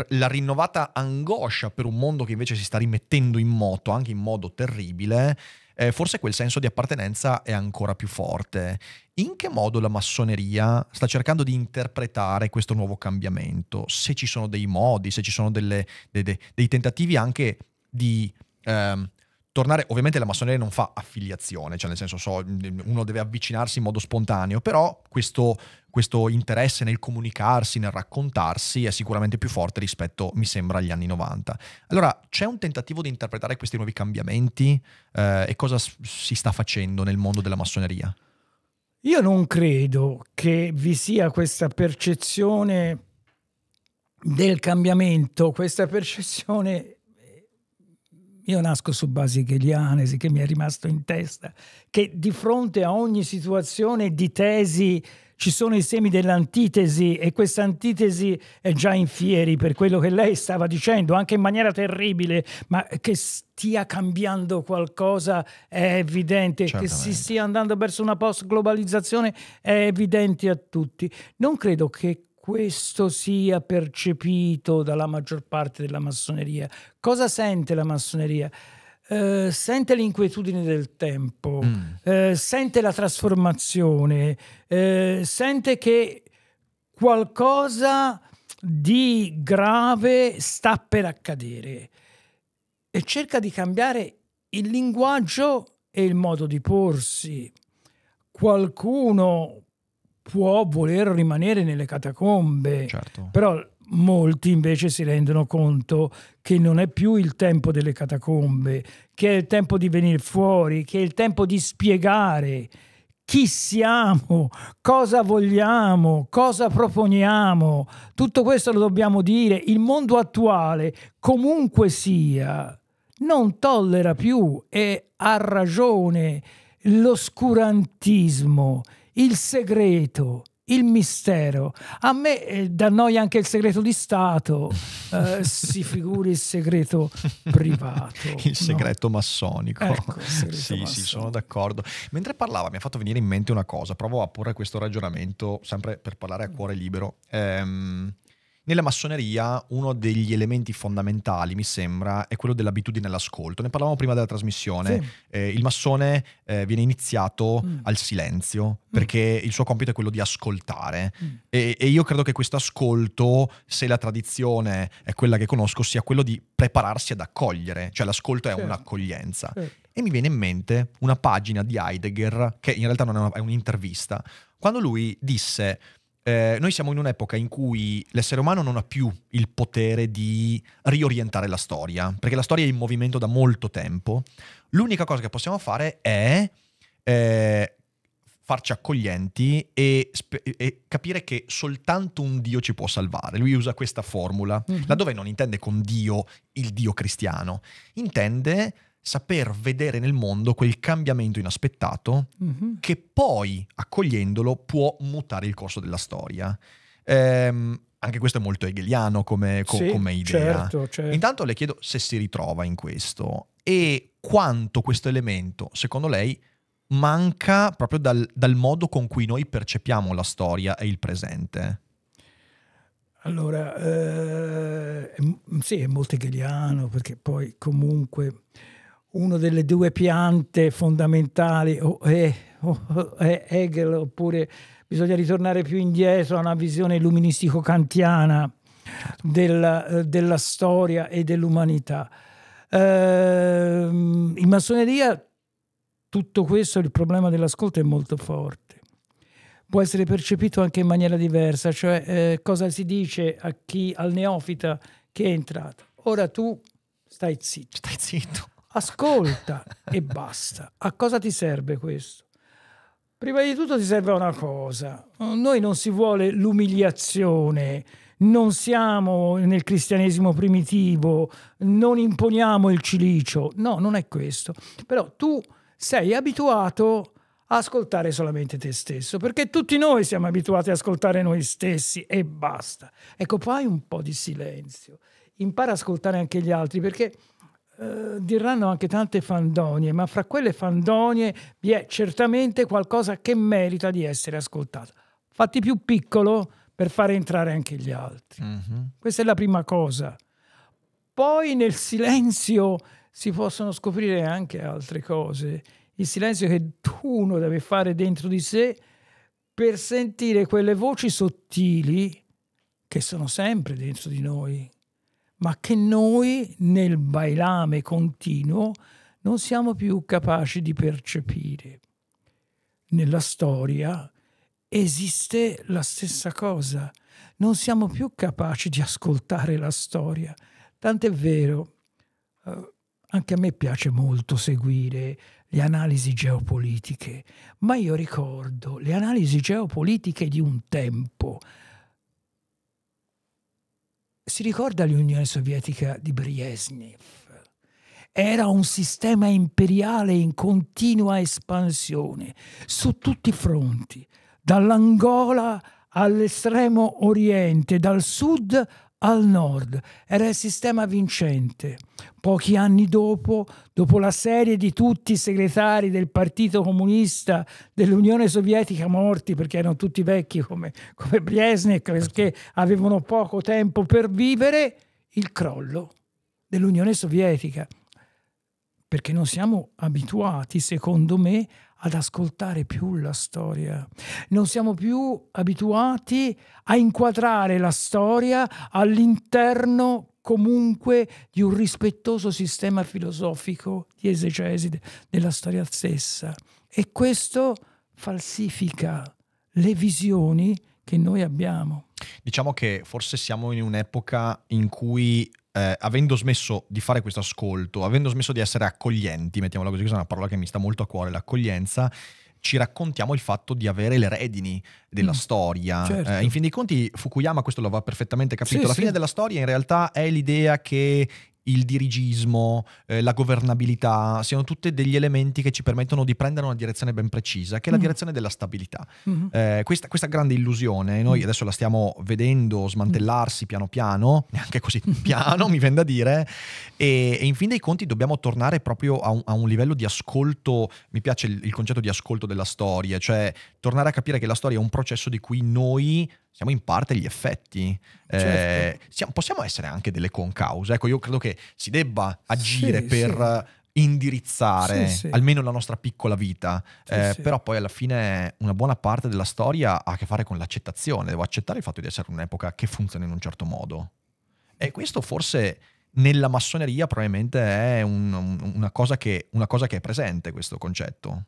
la rinnovata angoscia per un mondo che invece si sta rimettendo in moto, anche in modo terribile, eh, forse quel senso di appartenenza è ancora più forte. In che modo la massoneria sta cercando di interpretare questo nuovo cambiamento? Se ci sono dei modi, se ci sono delle, dei, dei tentativi anche di ehm, tornare, ovviamente la massoneria non fa affiliazione, cioè nel senso so, uno deve avvicinarsi in modo spontaneo, però questo, questo, interesse nel comunicarsi, nel raccontarsi è sicuramente più forte rispetto, mi sembra, agli anni 90. Allora, c'è un tentativo di interpretare questi nuovi cambiamenti eh, e cosa si sta facendo nel mondo della massoneria? Io non credo che vi sia questa percezione del cambiamento, questa percezione io nasco su basi hegeliane, che mi è rimasto in testa, che di fronte a ogni situazione di tesi ci sono i semi dell'antitesi e questa antitesi è già in fieri per quello che lei stava dicendo, anche in maniera terribile, ma che stia cambiando qualcosa è evidente, Certamente. che si stia andando verso una post-globalizzazione è evidente a tutti. Non credo che questo sia percepito dalla maggior parte della massoneria. Cosa sente la massoneria? Uh, sente l'inquietudine del tempo, mm. uh, sente la trasformazione, uh, sente che qualcosa di grave sta per accadere e cerca di cambiare il linguaggio e il modo di porsi. Qualcuno può voler rimanere nelle catacombe, certo. però molti invece si rendono conto che non è più il tempo delle catacombe, che è il tempo di venire fuori, che è il tempo di spiegare chi siamo, cosa vogliamo, cosa proponiamo. Tutto questo lo dobbiamo dire. Il mondo attuale, comunque sia, non tollera più e ha ragione l'oscurantismo il segreto, il mistero. A me eh, dà noia anche il segreto di Stato, eh, si figuri il segreto privato. il segreto no? massonico. Ecco, segreto sì, massonico. sì, sono d'accordo. Mentre parlava mi ha fatto venire in mente una cosa, provo a porre questo ragionamento sempre per parlare a cuore libero. Ehm, nella massoneria uno degli elementi fondamentali, mi sembra, è quello dell'abitudine all'ascolto. Ne parlavamo prima della trasmissione. Sì. Eh, il massone eh, viene iniziato mm. al silenzio perché mm. il suo compito è quello di ascoltare. Mm. E, e, io credo che questo ascolto, se la tradizione è quella che conosco, sia quello di prepararsi ad accogliere. Cioè l'ascolto è certo. un'accoglienza. Certo. E mi viene in mente una pagina di Heidegger, che in realtà non è, una, è un'intervista, quando lui disse eh, noi siamo in un'epoca in cui l'essere umano non ha più il potere di riorientare la storia, perché la storia è in movimento da molto tempo. L'unica cosa che possiamo fare è eh, farci accoglienti e, e, capire che soltanto un Dio ci può salvare. Lui usa questa formula, mm-hmm. laddove non intende con Dio il Dio cristiano, intende saper vedere nel mondo quel cambiamento inaspettato mm-hmm. che poi, accogliendolo, può mutare il corso della storia. Ehm, anche questo è molto hegeliano come, co- sì, come idea. Certo, certo. Intanto le chiedo se si ritrova in questo e quanto questo elemento, secondo lei, manca proprio dal, dal modo con cui noi percepiamo la storia e il presente. Allora, eh, sì, è molto hegeliano perché poi comunque una delle due piante fondamentali o è, o è Hegel oppure bisogna ritornare più indietro a una visione illuministico-kantiana della, della storia e dell'umanità. Eh, in massoneria tutto questo, il problema dell'ascolto è molto forte. Può essere percepito anche in maniera diversa, cioè eh, cosa si dice a chi, al neofita che è entrato. Ora tu stai zitto. Stai zitto ascolta e basta. A cosa ti serve questo? Prima di tutto ti serve una cosa. Noi non si vuole l'umiliazione, non siamo nel cristianesimo primitivo, non imponiamo il cilicio. No, non è questo. Però tu sei abituato a ascoltare solamente te stesso, perché tutti noi siamo abituati ad ascoltare noi stessi e basta. Ecco, fai un po' di silenzio, impara ad ascoltare anche gli altri, perché eh, diranno anche tante fandonie, ma fra quelle fandonie vi è certamente qualcosa che merita di essere ascoltato. Fatti più piccolo per fare entrare anche gli altri. Mm-hmm. Questa è la prima cosa. Poi nel silenzio si possono scoprire anche altre cose. Il silenzio che uno deve fare dentro di sé per sentire quelle voci sottili che sono sempre dentro di noi, ma che noi nel bailame continuo non siamo più capaci di percepire. Nella storia esiste la stessa cosa, non siamo più capaci di ascoltare la storia. Tant'è vero, eh, anche a me piace molto seguire le analisi geopolitiche, ma io ricordo le analisi geopolitiche di un tempo, si ricorda l'Unione Sovietica di Brezhnev? Era un sistema imperiale in continua espansione su tutti i fronti, dall'Angola all'estremo oriente, dal sud al nord. Era il sistema vincente. Pochi anni dopo, dopo la serie di tutti i segretari del Partito Comunista dell'Unione Sovietica morti perché erano tutti vecchi come, come Brezhnev, perché avevano poco tempo per vivere, il crollo dell'Unione Sovietica. Perché non siamo abituati, secondo me, ad ascoltare più la storia. Non siamo più abituati a inquadrare la storia all'interno comunque di un rispettoso sistema filosofico di esegesi della storia stessa. E questo falsifica le visioni che noi abbiamo. Diciamo che forse siamo in un'epoca in cui eh, avendo smesso di fare questo ascolto, avendo smesso di essere accoglienti, mettiamola così, questa è una parola che mi sta molto a cuore, l'accoglienza, ci raccontiamo il fatto di avere le redini della mm, storia. Certo. Eh, in fin dei conti, Fukuyama questo lo aveva perfettamente capito. Sì, la sì. fine della storia in realtà è l'idea che il dirigismo, eh, la governabilità, siano tutti degli elementi che ci permettono di prendere una direzione ben precisa, che è la Mm. direzione della stabilità. Mhm. Eh, questa, questa grande illusione, noi Mm. adesso la stiamo vedendo smantellarsi piano piano, neanche così piano mi viene da dire, e, e in fin dei conti dobbiamo tornare proprio a un, a un livello di ascolto, mi piace il, il concetto di ascolto della storia, cioè tornare a capire che la storia è un processo di cui noi siamo in parte gli effetti. Eh, Certo. siamo- possiamo essere anche delle concause. Ecco, io credo che si debba agire Sì, per indirizzare Sì, sì. almeno la nostra piccola vita. Sì, Eh, sì. Però poi alla fine una buona parte della storia ha a che fare con l'accettazione. Devo accettare il fatto di essere un'epoca che funziona in un certo modo. E questo forse nella massoneria probabilmente è un- un- una, cosa che, una cosa che è presente, questo concetto.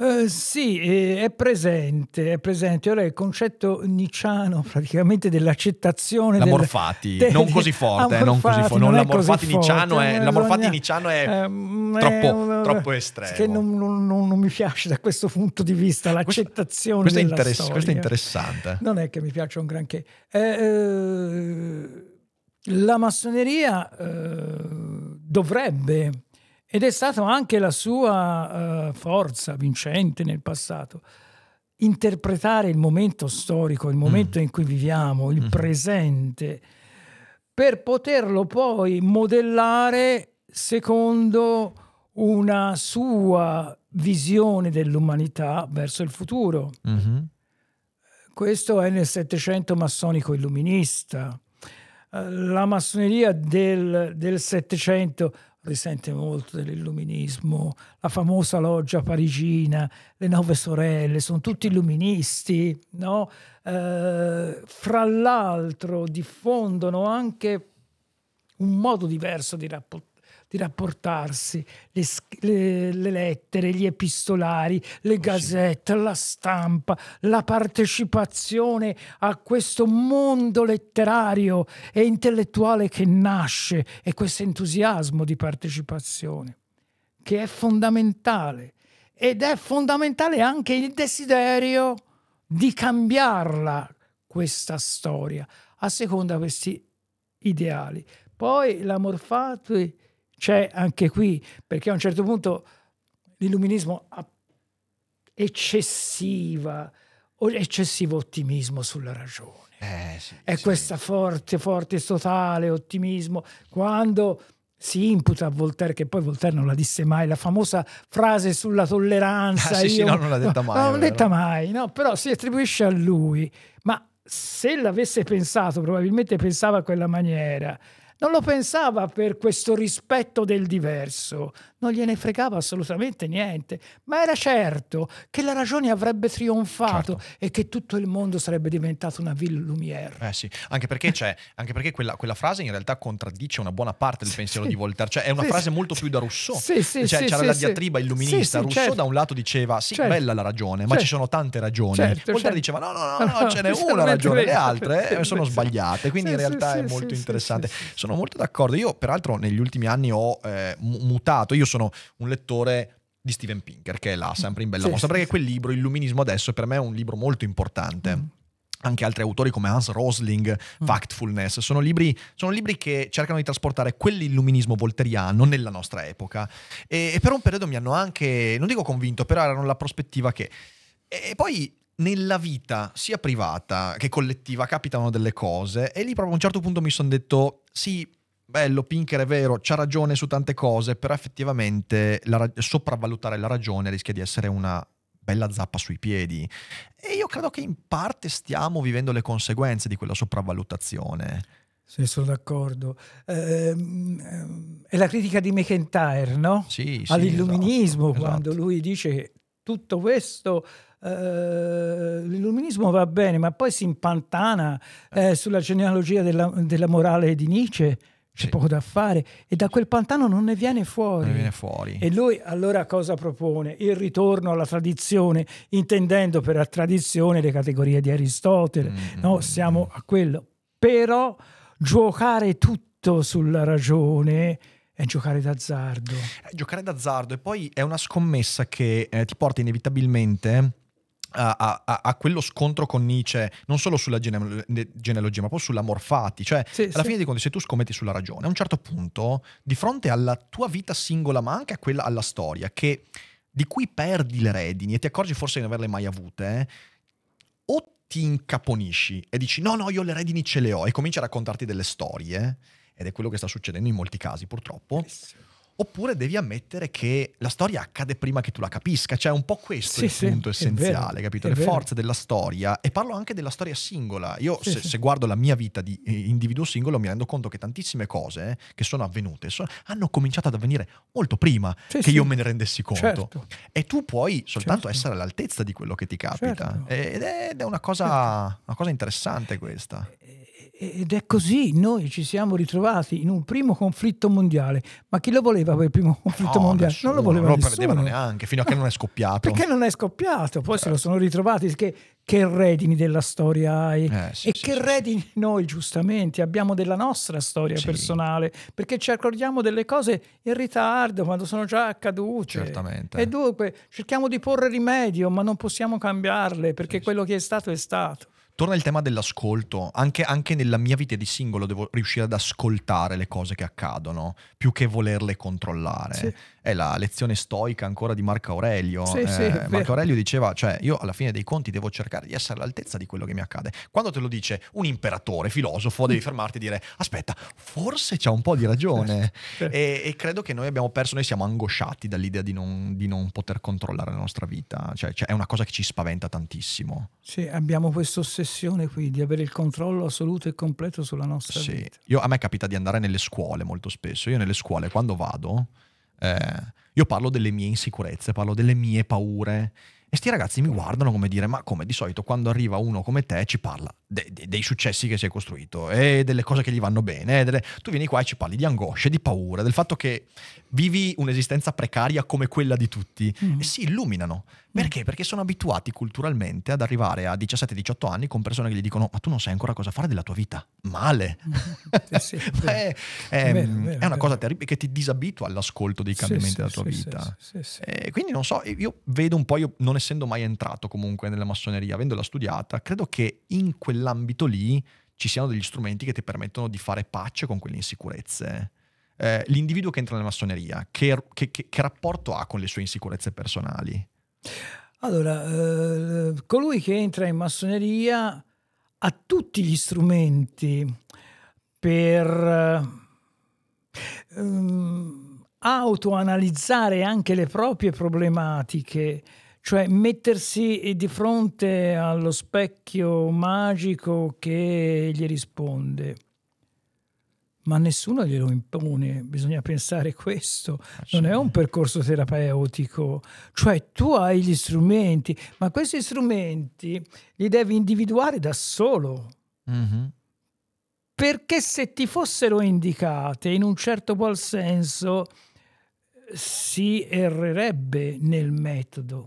Eh, sì, eh, è presente, è presente. Ora il concetto nicciano praticamente dell'accettazione La del- Morfati, de- non così forte, non così Amorfati, fo- non non la è Morfati Nicciano forte, è, eh, la Morfati Nicciano è Ehm, troppo, è un- troppo estremo. Che non, non- mi piace da questo punto di vista l'accettazione questo, è della interess- questo è interessante. Non è che mi piaccia un granché. Eh, eh, la massoneria eh, dovrebbe, ed è stata anche la sua eh, forza vincente nel passato, interpretare il momento storico, il momento in cui viviamo, il Mhm. presente, per poterlo poi modellare secondo una sua visione dell'umanità verso il futuro. Mhm. Questo è nel Settecento massonico illuminista. Eh, La massoneria del del Settecento risente molto dell'illuminismo, la famosa loggia parigina, le nove sorelle, sono tutti illuministi, no? Eh, fra l'altro diffondono anche un modo diverso di, rappo- di rapportarsi, le, le- le lettere, gli epistolari, le gazzette, la stampa, la partecipazione a questo mondo letterario e intellettuale che nasce e questo entusiasmo di partecipazione, che è fondamentale. Ed è fondamentale anche il desiderio di cambiarla, questa storia, a seconda di questi ideali. Poi l'amor fati c'è anche qui, perché a un certo punto l'illuminismo ha eccessiva, eccessivo ottimismo sulla ragione. Eh, sì, È sì. questo forte, forte, totale ottimismo quando si imputa a Voltaire, che poi Voltaire non la disse mai, la famosa frase sulla tolleranza. Ah, sì, sì, no, non l'ha detta mai, Non è l'ha detta mai, no, però si attribuisce a lui. Ma se l'avesse pensato, probabilmente pensava a quella maniera. Non lo pensava per questo rispetto del diverso, non gliene fregava assolutamente niente, ma era certo che la ragione avrebbe trionfato Certo. e che tutto il mondo sarebbe diventato una Ville Lumière. Eh sì, anche perché, c'è, anche perché quella, quella frase in realtà contraddice una buona parte del Sì, pensiero sì. di Voltaire, cioè è una Sì, frase molto più da Rousseau. Sì, sì, Cioè, c'era la diatriba illuminista. Rousseau certo. da un lato diceva sì, Certo. bella la ragione, ma Certo. ci sono tante ragioni. Certo, Voltaire certo. diceva no, no, no, no, No, ce n'è una ragione, le altre eh, sono sbagliate. Quindi in realtà è molto interessante. sì. Sono molto d'accordo. Io peraltro negli ultimi anni ho eh, mu- mutato, io sono un lettore di Steven Pinker che è là sempre in bella Sì, mossa sì, perché sì. quel libro Illuminismo adesso per me è un libro molto importante Mm. anche altri autori come Hans Rosling, Factfulness, sono libri, sono libri che cercano di trasportare quell'illuminismo volteriano nella nostra epoca. E, e per un periodo mi hanno anche, non dico convinto, però erano la prospettiva che E poi nella vita, sia privata che collettiva, capitano delle cose e lì proprio a un certo punto mi sono detto, sì, bello, Pinker è vero, c'ha ragione su tante cose, però effettivamente la, sopravvalutare la ragione rischia di essere una bella zappa sui piedi. E io credo che in parte stiamo vivendo le conseguenze di quella sopravvalutazione. Sì, sono d'accordo. Eh, è la critica di McIntyre, no? Sì, sì, All'illuminismo, esatto, quando esatto. lui dice tutto questo Uh, l'illuminismo va bene, ma poi si impantana eh, sulla genealogia della, della, morale di Nietzsche. C'è sì. poco da fare e da quel pantano non ne viene fuori. Non ne viene fuori. E lui allora cosa propone? Il ritorno alla tradizione, intendendo per la tradizione le categorie di Aristotele. Mm-hmm. No, siamo a quello. Però giocare tutto sulla ragione è giocare d'azzardo. È giocare d'azzardo e poi è una scommessa che eh, ti porta inevitabilmente a, a, a, quello scontro con Nietzsche, non solo sulla gene- genealogia, ma poi sulla morfati. Cioè, sì, alla sì. fine dei conti, se tu scommetti sulla ragione, a un certo punto, di fronte alla tua vita singola, ma anche a quella alla storia, che, di cui perdi le redini e ti accorgi forse di non averle mai avute, eh, o ti incaponisci e dici no, no, io le redini ce le ho e cominci a raccontarti delle storie, ed è quello che sta succedendo in molti casi purtroppo. Bellissimo oppure devi ammettere che la storia accade prima che tu la capisca, cioè un po' questo sì, è il punto essenziale, vero, capito? Le vero. forze della storia, e parlo anche della storia singola. Io sì, se, sì. se, guardo la mia vita di eh, individuo singolo mi rendo conto che tantissime cose eh, che sono avvenute so, hanno cominciato ad avvenire molto prima che io me ne rendessi conto. Certo. E tu puoi soltanto certo. essere all'altezza di quello che ti capita. Certo. Ed è una cosa, certo. una cosa interessante questa. Ed è così, noi ci siamo ritrovati in un primo conflitto mondiale. Ma chi lo voleva quel primo conflitto no, mondiale? Nessuno, non lo voleva non lo prevedevano neanche, fino a che non è scoppiato. Perché non è scoppiato? Poi certo. se lo sono ritrovati. Che, che redini della storia hai? Eh, sì, e sì, che sì, redini noi, giustamente, abbiamo della nostra storia personale. Perché ci accorgiamo delle cose in ritardo, quando sono già accadute. Certamente. E dunque cerchiamo di porre rimedio, ma non possiamo cambiarle, perché quello che è stato è stato torna il tema dell'ascolto. Anche, anche, nella mia vita di singolo devo riuscire ad ascoltare le cose che accadono, più che volerle controllare. Sì. È la lezione stoica ancora di Marco Aurelio. Sì, eh, sì, Marco Aurelio diceva, cioè io alla fine dei conti devo cercare di essere all'altezza di quello che mi accade. Quando te lo dice un imperatore, filosofo, devi fermarti e dire, aspetta, forse c'ha un po' di ragione. e, e, credo che noi abbiamo perso, noi siamo angosciati dall'idea di non, di non poter controllare la nostra vita. Cioè, cioè, è una cosa che ci spaventa tantissimo. Sì, abbiamo questa ossessione ossessione qui di avere il controllo assoluto e completo sulla nostra sì. vita. Io, a me capita di andare nelle scuole molto spesso. Io nelle scuole quando vado, eh, io parlo delle mie insicurezze, parlo delle mie paure. E sti ragazzi mi guardano come dire, ma come di solito quando arriva uno come te ci parla de- de- dei successi che si è costruito e delle cose che gli vanno bene. Delle... Tu vieni qua e ci parli di angosce, di paura, del fatto che vivi un'esistenza precaria come quella di tutti mm. e si illuminano. Perché? Perché sono abituati culturalmente ad arrivare a 17-18 anni con persone che gli dicono ma tu non sai ancora cosa fare della tua vita. Male. sì, sì, è, è, vero, vero, è, una cosa terribile che ti disabitua all'ascolto dei cambiamenti della tua vita. E quindi non so, io vedo un po', io non essendo mai entrato comunque nella massoneria, avendola studiata, credo che in quell'ambito lì ci siano degli strumenti che ti permettono di fare pace con quelle insicurezze. Eh, l'individuo che entra nella massoneria, che, che, che, che rapporto ha con le sue insicurezze personali? Allora, eh, colui che entra in massoneria ha tutti gli strumenti per eh, autoanalizzare anche le proprie problematiche, cioè mettersi di fronte allo specchio magico che gli risponde ma nessuno glielo impone, bisogna pensare questo, non è un percorso terapeutico, cioè tu hai gli strumenti, ma questi strumenti li devi individuare da solo. Mm-hmm. Perché se ti fossero indicate in un certo qual senso si errerebbe nel metodo.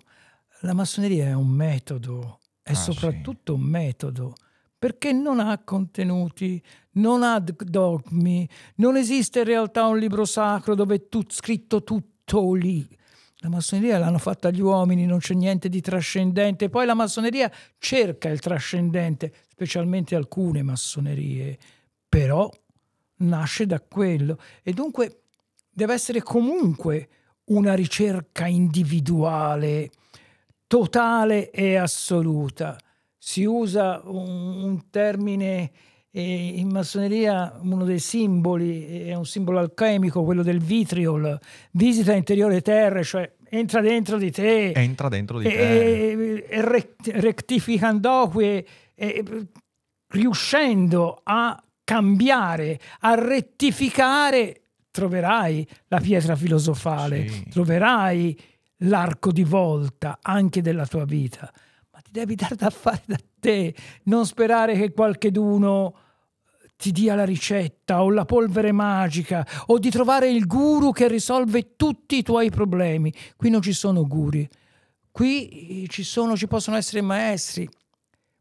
La massoneria è un metodo, è ah, soprattutto sì. un metodo perché non ha contenuti, non ha dogmi, non esiste in realtà un libro sacro dove è tut, scritto tutto lì. La massoneria l'hanno fatta gli uomini, non c'è niente di trascendente. Poi la massoneria cerca il trascendente, specialmente alcune massonerie, però nasce da quello. E dunque deve essere comunque una ricerca individuale totale e assoluta. Si usa un, un termine eh, in massoneria, uno dei simboli è un simbolo alchemico, quello del vitriol, visita interiore terra, cioè entra dentro di te. Entra dentro di e, te. E, rectificando qui, riuscendo a cambiare, a rettificare, troverai la pietra filosofale, sì. troverai l'arco di volta anche della tua vita. Ti devi dare da fare da te, non sperare che qualcheduno ti dia la ricetta o la polvere magica o di trovare il guru che risolve tutti i tuoi problemi. Qui non ci sono guri, qui ci, sono, ci possono essere maestri,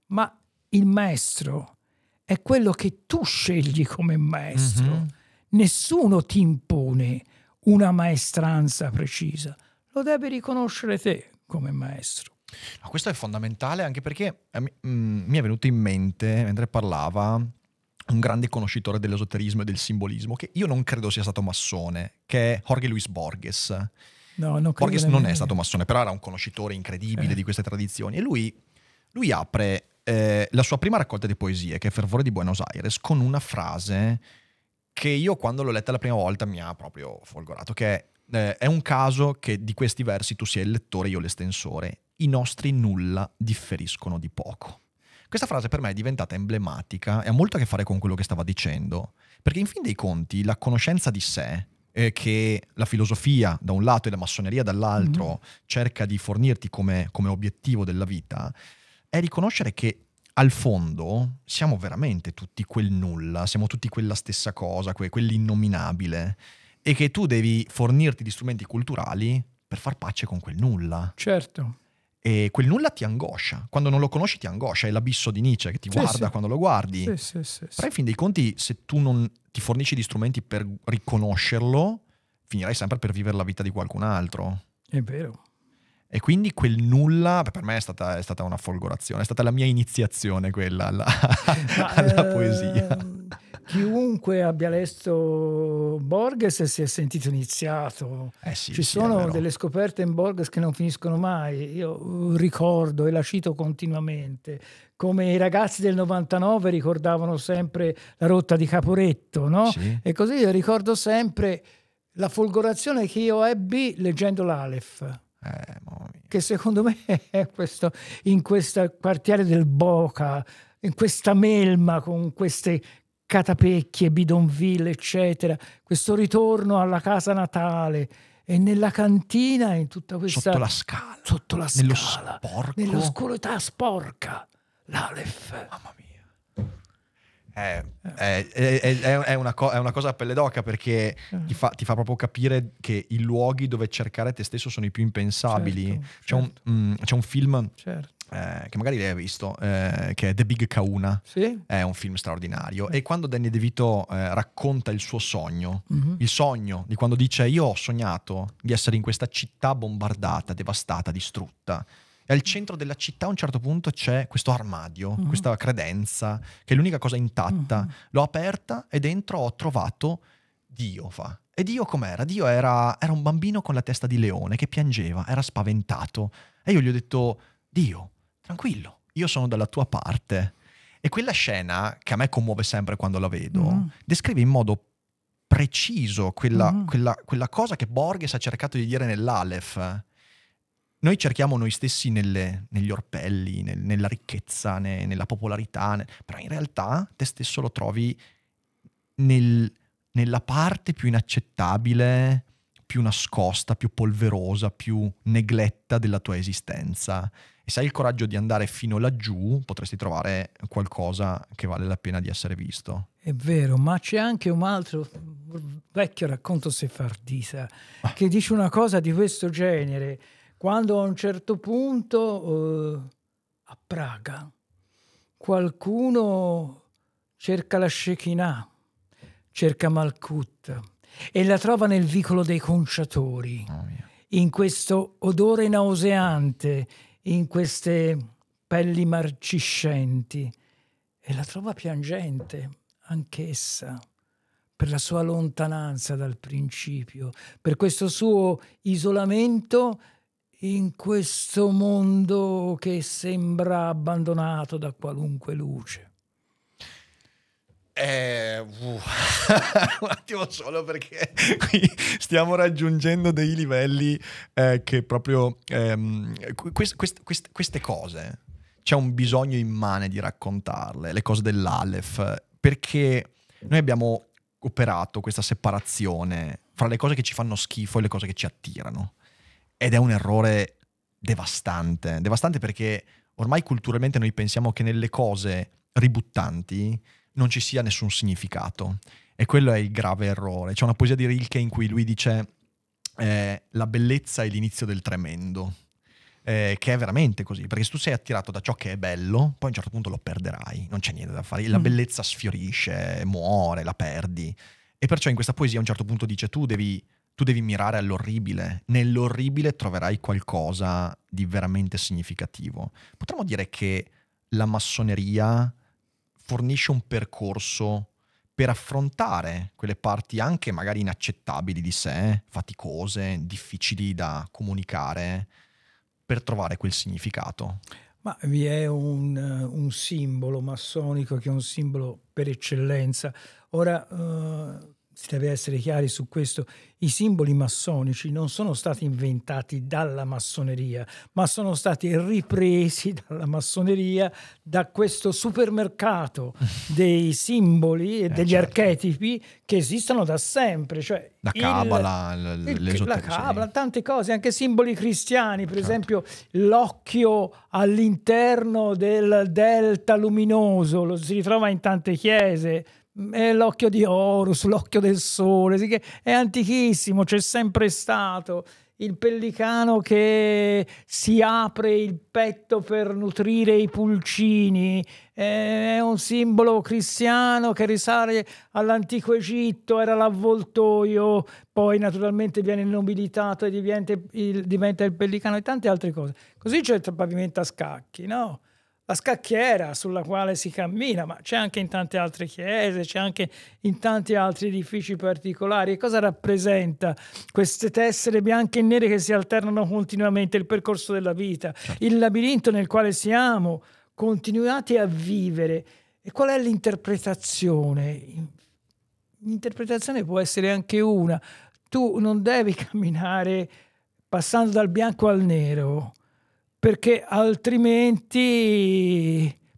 ma il maestro è quello che tu scegli come maestro. Mm-hmm. Nessuno ti impone una maestranza precisa, lo devi riconoscere te come maestro. No, questo è fondamentale anche perché eh, mm, mi è venuto in mente mentre parlava un grande conoscitore dell'esoterismo e del simbolismo, che io non credo sia stato massone, che è Jorge Luis Borges. No, non Borges non è stato massone, però era un conoscitore incredibile eh. di queste tradizioni e lui, lui apre eh, la sua prima raccolta di poesie, che è Fervore di Buenos Aires, con una frase che io quando l'ho letta la prima volta mi ha proprio folgorato, che è, eh, è un caso che di questi versi tu sia il lettore, io l'estensore, i nostri nulla differiscono di poco. Questa frase per me è diventata emblematica e ha molto a che fare con quello che stava dicendo, perché in fin dei conti la conoscenza di sé, eh, che la filosofia da un lato e la massoneria dall'altro mm-hmm. cerca di fornirti come, come obiettivo della vita, è riconoscere che al fondo siamo veramente tutti quel nulla, siamo tutti quella stessa cosa, que- quell'innominabile, e che tu devi fornirti di strumenti culturali per far pace con quel nulla. Certo. E quel nulla ti angoscia. Quando non lo conosci ti angoscia, è l'abisso di Nietzsche che ti sì, guarda sì. quando lo guardi. Sì, sì, sì, Però in fin dei conti, se tu non ti fornisci di strumenti per riconoscerlo, finirai sempre per vivere la vita di qualcun altro. È vero. E quindi quel nulla per me è stata, è stata una folgorazione, è stata la mia iniziazione quella alla, alla eh, poesia. Chiunque abbia letto Borges si è sentito iniziato. Eh sì, Ci sì, sono delle scoperte in Borges che non finiscono mai. Io ricordo e la cito continuamente come i ragazzi del 99 ricordavano sempre la rotta di Caporetto, no? Sì. E così io ricordo sempre la folgorazione che io ebbi leggendo l'Aleph. Eh, che secondo me è questo, in questo quartiere del Boca, in questa melma con queste catapecchie, bidonville, eccetera, questo ritorno alla casa natale e nella cantina, in tutta questa... Sotto la scala. Sotto la nello scala. Sporco. Nell'oscurità sporca. L'Alef. Mamma mia. È, è, è, è, una co- è, una cosa a pelle d'oca perché eh. ti fa, ti fa, proprio capire che i luoghi dove cercare te stesso sono i più impensabili. Certo, c'è, certo. Un, mm, c'è, Un, film certo. Eh, che magari lei ha visto, eh, che è The Big Kauna. Sì. È un film straordinario. E quando Danny DeVito eh, racconta il suo sogno, mm-hmm. il sogno di quando dice io ho sognato di essere in questa città bombardata, devastata, distrutta e al centro della città a un certo punto c'è questo armadio, mm. questa credenza, che è l'unica cosa intatta. Mm. L'ho aperta e dentro ho trovato Dio, fa. E Dio com'era? Dio era, era un bambino con la testa di leone che piangeva, era spaventato. E io gli ho detto, Dio, tranquillo, io sono dalla tua parte. E quella scena, che a me commuove sempre quando la vedo, mm. descrive in modo preciso quella, mm. quella, quella, cosa che Borges ha cercato di dire nell'Aleph, noi cerchiamo noi stessi nelle, negli orpelli, nel, nella ricchezza, ne, nella popolarità, ne, però in realtà te stesso lo trovi nel, nella parte più inaccettabile, più nascosta, più polverosa, più negletta della tua esistenza. E se hai il coraggio di andare fino laggiù, potresti trovare qualcosa che vale la pena di essere visto. È vero, ma c'è anche un altro vecchio racconto sefardita ah. che dice una cosa di questo genere quando a un certo punto eh, a Praga qualcuno cerca la Shekinah, cerca Malkut e la trova nel vicolo dei conciatori, oh in questo odore nauseante, in queste pelli marciscenti e la trova piangente anch'essa per la sua lontananza dal principio, per questo suo isolamento in questo mondo che sembra abbandonato da qualunque luce? Eh, uh, un attimo solo perché qui stiamo raggiungendo dei livelli eh, che proprio ehm, quest, quest, quest, queste cose c'è un bisogno immane di raccontarle, le cose dell'Aleph, perché noi abbiamo operato questa separazione fra le cose che ci fanno schifo e le cose che ci attirano. Ed è un errore devastante, devastante perché ormai culturalmente noi pensiamo che nelle cose ributtanti non ci sia nessun significato. E quello è il grave errore. C'è una poesia di Rilke in cui lui dice eh, la bellezza è l'inizio del tremendo. Eh, che è veramente così, perché se tu sei attirato da ciò che è bello, poi a un certo punto lo perderai, non c'è niente da fare, la mm. bellezza sfiorisce, muore, la perdi. E perciò in questa poesia a un certo punto dice tu devi, tu devi mirare all'orribile, nell'orribile troverai qualcosa di veramente significativo. Potremmo dire che la massoneria fornisce un percorso per affrontare quelle parti anche magari inaccettabili di sé, faticose, difficili da comunicare, per trovare quel significato. Ma vi è un, un simbolo massonico che è un simbolo per eccellenza. Ora, uh, si deve essere chiari su questo, i simboli massonici non sono stati inventati dalla massoneria, ma sono stati ripresi dalla massoneria da questo supermercato dei simboli e eh, degli certo. archetipi che esistono da sempre. Cioè la cabala, la cabala, tante cose, anche simboli cristiani, per certo. esempio l'occhio all'interno del delta luminoso, lo si ritrova in tante chiese l'occhio di Horus, l'occhio del sole, è antichissimo, c'è sempre stato il pellicano che si apre il petto per nutrire i pulcini, è un simbolo cristiano che risale all'antico Egitto, era l'avvoltoio, poi naturalmente viene nobilitato e diventa il, diventa il pellicano e tante altre cose. Così c'è il pavimento a scacchi, no? La scacchiera sulla quale si cammina, ma c'è anche in tante altre chiese, c'è anche in tanti altri edifici particolari. E cosa rappresenta queste tessere bianche e nere che si alternano continuamente, il percorso della vita, certo. il labirinto nel quale siamo continuati a vivere? E qual è l'interpretazione? L'interpretazione può essere anche una. Tu non devi camminare passando dal bianco al nero perché altrimenti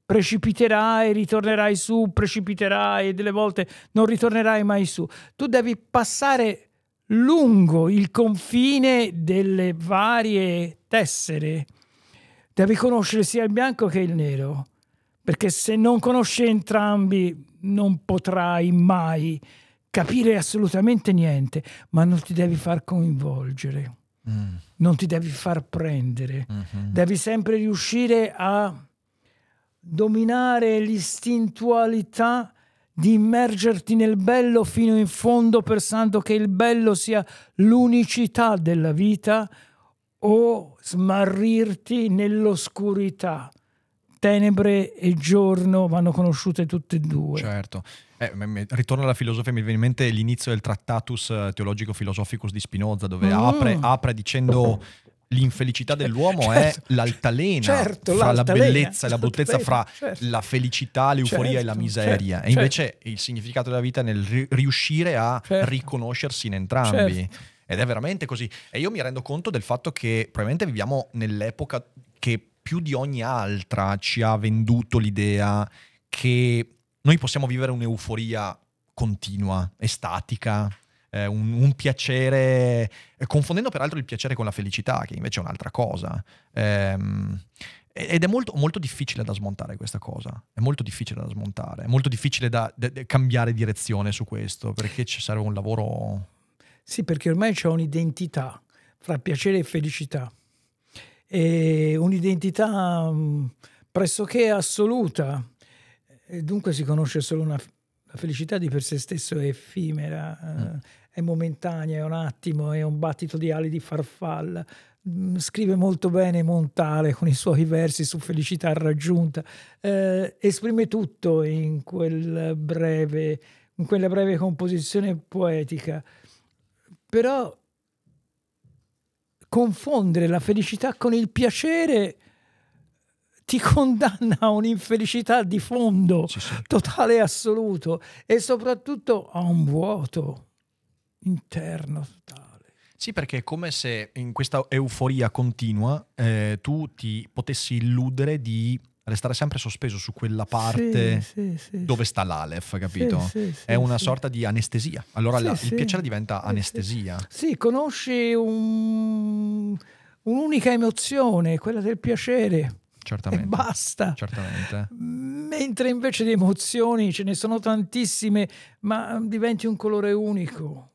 precipiterai, ritornerai su, precipiterai e delle volte non ritornerai mai su. Tu devi passare lungo il confine delle varie tessere. Devi conoscere sia il bianco che il nero, perché se non conosci entrambi non potrai mai capire assolutamente niente, ma non ti devi far coinvolgere. Mm. Non ti devi far prendere, mm-hmm. devi sempre riuscire a dominare l'istintualità di immergerti nel bello fino in fondo pensando che il bello sia l'unicità della vita o smarrirti nell'oscurità. Tenebre e giorno vanno conosciute tutte e due. Certo. Eh, ritorno alla filosofia, mi viene in mente l'inizio del Trattatus eh, Teologico Philosophicus di Spinoza, dove mm. apre, apre, dicendo l'infelicità dell'uomo certo. è l'altalena certo, fra l'altalena, la bellezza e la bruttezza, fra certo. la felicità, l'euforia certo, e la miseria. Certo, e invece certo. il significato della vita è nel riuscire a certo. riconoscersi in entrambi. Ed è veramente così. E io mi rendo conto del fatto che probabilmente viviamo nell'epoca più di ogni altra ci ha venduto l'idea che noi possiamo vivere un'euforia continua, estatica, eh, un, un, piacere, eh, confondendo peraltro il piacere con la felicità, che invece è un'altra cosa. Ehm, ed è molto, molto, difficile da smontare questa cosa, è molto difficile da smontare, è molto difficile da, da, da cambiare direzione su questo, perché ci serve un lavoro... Sì, perché ormai c'è un'identità fra piacere e felicità, e un'identità mh, pressoché assoluta, e dunque si conosce solo una la felicità di per sé stesso è effimera, mm. è momentanea, è un attimo, è un battito di ali di farfalla. Mm, scrive molto bene Montale con i suoi versi su felicità raggiunta, eh, esprime tutto in, quel breve, in quella breve composizione poetica. Però confondere la felicità con il piacere ti condanna a un'infelicità di fondo, Sì, sì. totale e assoluto, e soprattutto a un vuoto interno totale. Sì, perché è come se in questa euforia continua eh, tu ti potessi illudere di restare sempre sospeso su quella parte Sì, sì, dove sta l'Alef, capito? È una sorta di anestesia. Allora la- il piacere diventa anestesia. Sì, conosci un- un'unica emozione, quella del piacere, e Certamente. basta. Certamente. Mentre invece di emozioni ce ne sono tantissime, ma diventi un colore unico,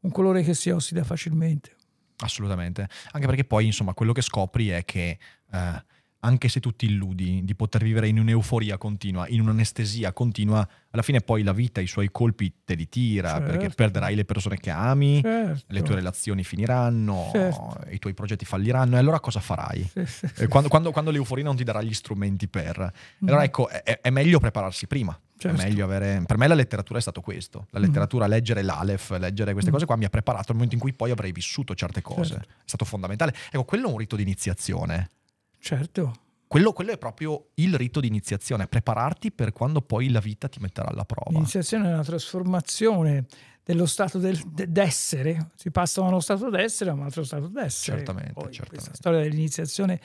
un colore che si ossida facilmente. Assolutamente. Anche perché poi, insomma, quello che scopri è che eh, anche se tu ti illudi di poter vivere in un'euforia continua, in un'anestesia continua, alla fine poi la vita, i suoi colpi te li tira, Certo. perché perderai le persone che ami, Certo. le tue relazioni finiranno, Certo. i tuoi progetti falliranno, e allora cosa farai? Sì, sì, sì. Quando, quando- quando l'euforia non ti darà gli strumenti per... Allora ecco, è, è meglio prepararsi prima. Mm. Certo. È meglio avere... Per me la letteratura è stato questo. La letteratura, leggere l'Alef, leggere queste Mm. cose qua mi ha preparato al momento in cui poi avrei vissuto certe cose. Certo. È stato fondamentale. Ecco, quello è un rito di iniziazione. Certo. Quello, quello è proprio il rito di iniziazione, prepararti per quando poi la vita ti metterà alla prova. L'iniziazione è una trasformazione dello stato del- de- d'essere, si passa da uno stato d'essere a un altro stato d'essere. Certamente, Poi certamente. Questa storia dell'iniziazione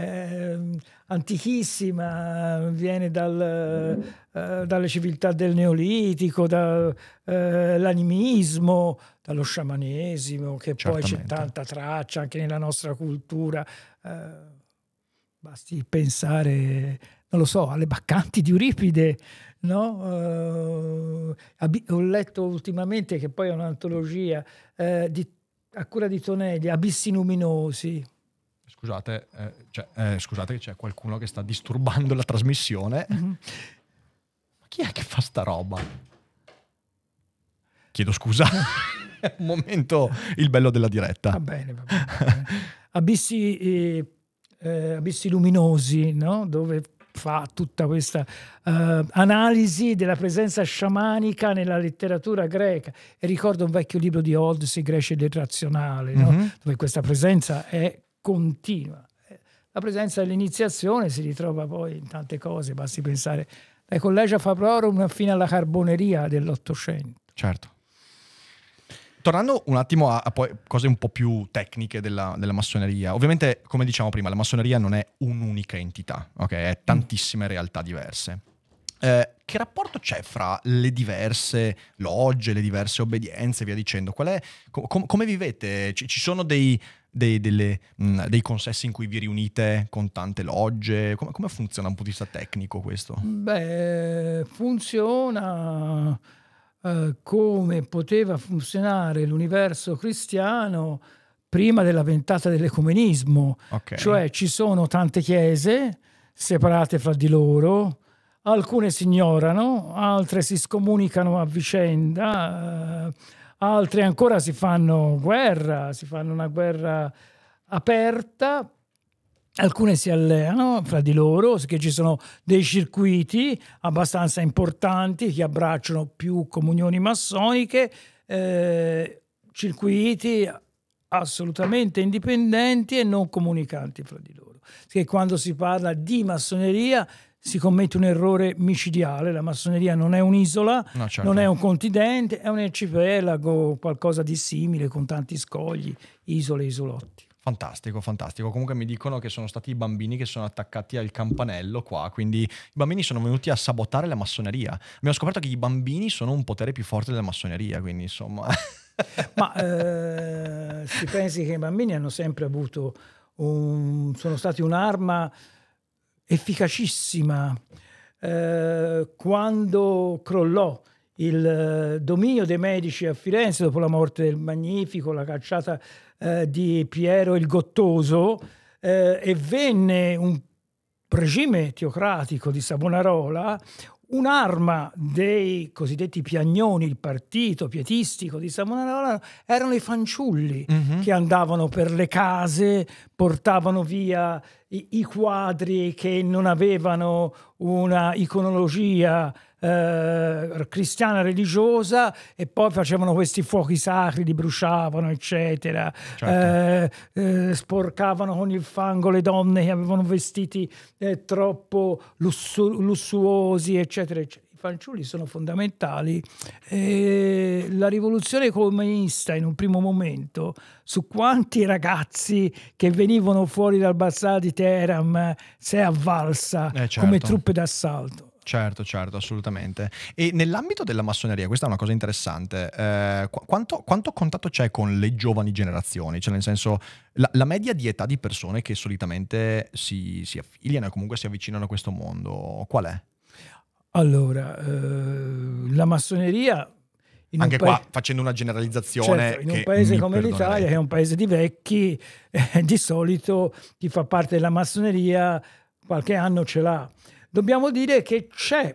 ehm, antichissima, viene dal, eh, dalle civiltà del Neolitico, dall'animismo, dallo sciamanesimo, che poi c'è Certamente. tanta traccia anche nella nostra cultura. Eh, basti pensare, non lo so, alle baccanti di Euripide, no? Eh, ho letto ultimamente che poi è un'antologia eh, di- a cura di Tonelli, Abissi Luminosi. Scusate, eh, cioè, eh, scusate che c'è qualcuno che sta disturbando la trasmissione. Mhm. Ma chi è che fa sta roba? Chiedo scusa. Un momento il bello della diretta. Va bene, va bene. va bene. Abissi, eh, abissi luminosi, no? dove fa tutta questa eh, analisi della presenza sciamanica nella letteratura greca. E ricordo un vecchio libro di Holdes, I greci ed il razionale, no? Mhm. dove questa presenza è continua. Eh, La presenza dell'iniziazione si ritrova poi in tante cose, basti pensare dai Collegia Fabrorum fino alla carboneria dell'Ottocento. Certo. Tornando un attimo a, a poi cose un po' più tecniche della, della massoneria. Ovviamente, come diciamo prima, la massoneria non è un'unica entità, ok? È tantissime realtà diverse. Eh, che rapporto c'è fra le diverse logge, le diverse obbedienze e via dicendo? Qual è, co- com- come vivete? Ci, ci sono dei, dei- delle, mh, dei consessi in cui vi riunite con tante logge? Come, come funziona da un punto di vista tecnico questo? Beh, funziona eh, come poteva funzionare l'universo cristiano prima della ventata dell'ecumenismo, Ok. cioè ci sono tante chiese separate fra di loro, alcune si ignorano, altre si scomunicano a vicenda, eh, altre ancora si fanno guerra, si fanno una guerra aperta, alcune si alleano fra di loro, che ci sono dei circuiti abbastanza importanti che abbracciano più comunioni massoniche, eh, circuiti assolutamente indipendenti e non comunicanti fra di loro. Che quando si parla di massoneria si commette un errore micidiale, la massoneria non è un'isola, No, certo. non è un continente, è un arcipelago, qualcosa di simile con tanti scogli, isole, isolotti. Fantastico, fantastico. Comunque mi dicono che sono stati i bambini che sono attaccati al campanello qua, quindi i bambini sono venuti a sabotare la massoneria. Abbiamo scoperto che i bambini sono un potere più forte della massoneria, quindi insomma... Ma eh, si pensi che i bambini hanno sempre avuto un, sono stati un'arma efficacissima. Eh, quando crollò il eh, dominio dei medici a Firenze dopo la morte del Magnifico, la cacciata eh, di Piero il Gottoso, eh, e venne un regime teocratico di Savonarola, un'arma dei cosiddetti piagnoni, il partito pietistico di Savonarola, erano i fanciulli Mhm. che andavano per le case, portavano via i, i quadri che non avevano una iconologia eh, cristiana religiosa e poi facevano questi fuochi sacri, li bruciavano, eccetera. Certo. Eh, eh, sporcavano con il fango le donne che avevano vestiti eh, troppo lussu- lussuosi, eccetera, eccetera i fanciulli sono fondamentali. La rivoluzione comunista in un primo momento, su quanti ragazzi che venivano fuori dal bazar di Teheran si è avvalsa Eh, certo. come truppe d'assalto. Certo, certo, assolutamente. E nell'ambito della massoneria, questa è una cosa interessante, eh, qu- quanto, quanto contatto c'è con le giovani generazioni? Cioè nel senso, la, la media di età di persone che solitamente si, si affiliano e comunque si avvicinano a questo mondo, qual è? Allora, eh, la massoneria... Anche qua facendo una generalizzazione. Certo, in un paese come l'Italia, che è un paese di vecchi, eh, di solito chi fa parte della massoneria qualche anno ce l'ha. Dobbiamo dire che c'è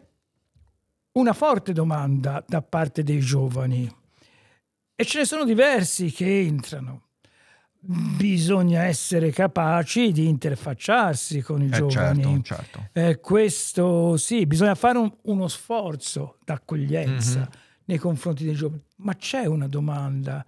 una forte domanda da parte dei giovani e ce ne sono diversi che entrano. Bisogna essere capaci di interfacciarsi con i Eh, giovani. certo, certo. Eh, questo sì, bisogna fare un- uno sforzo d'accoglienza Mhm. nei confronti dei giovani. Ma c'è una domanda.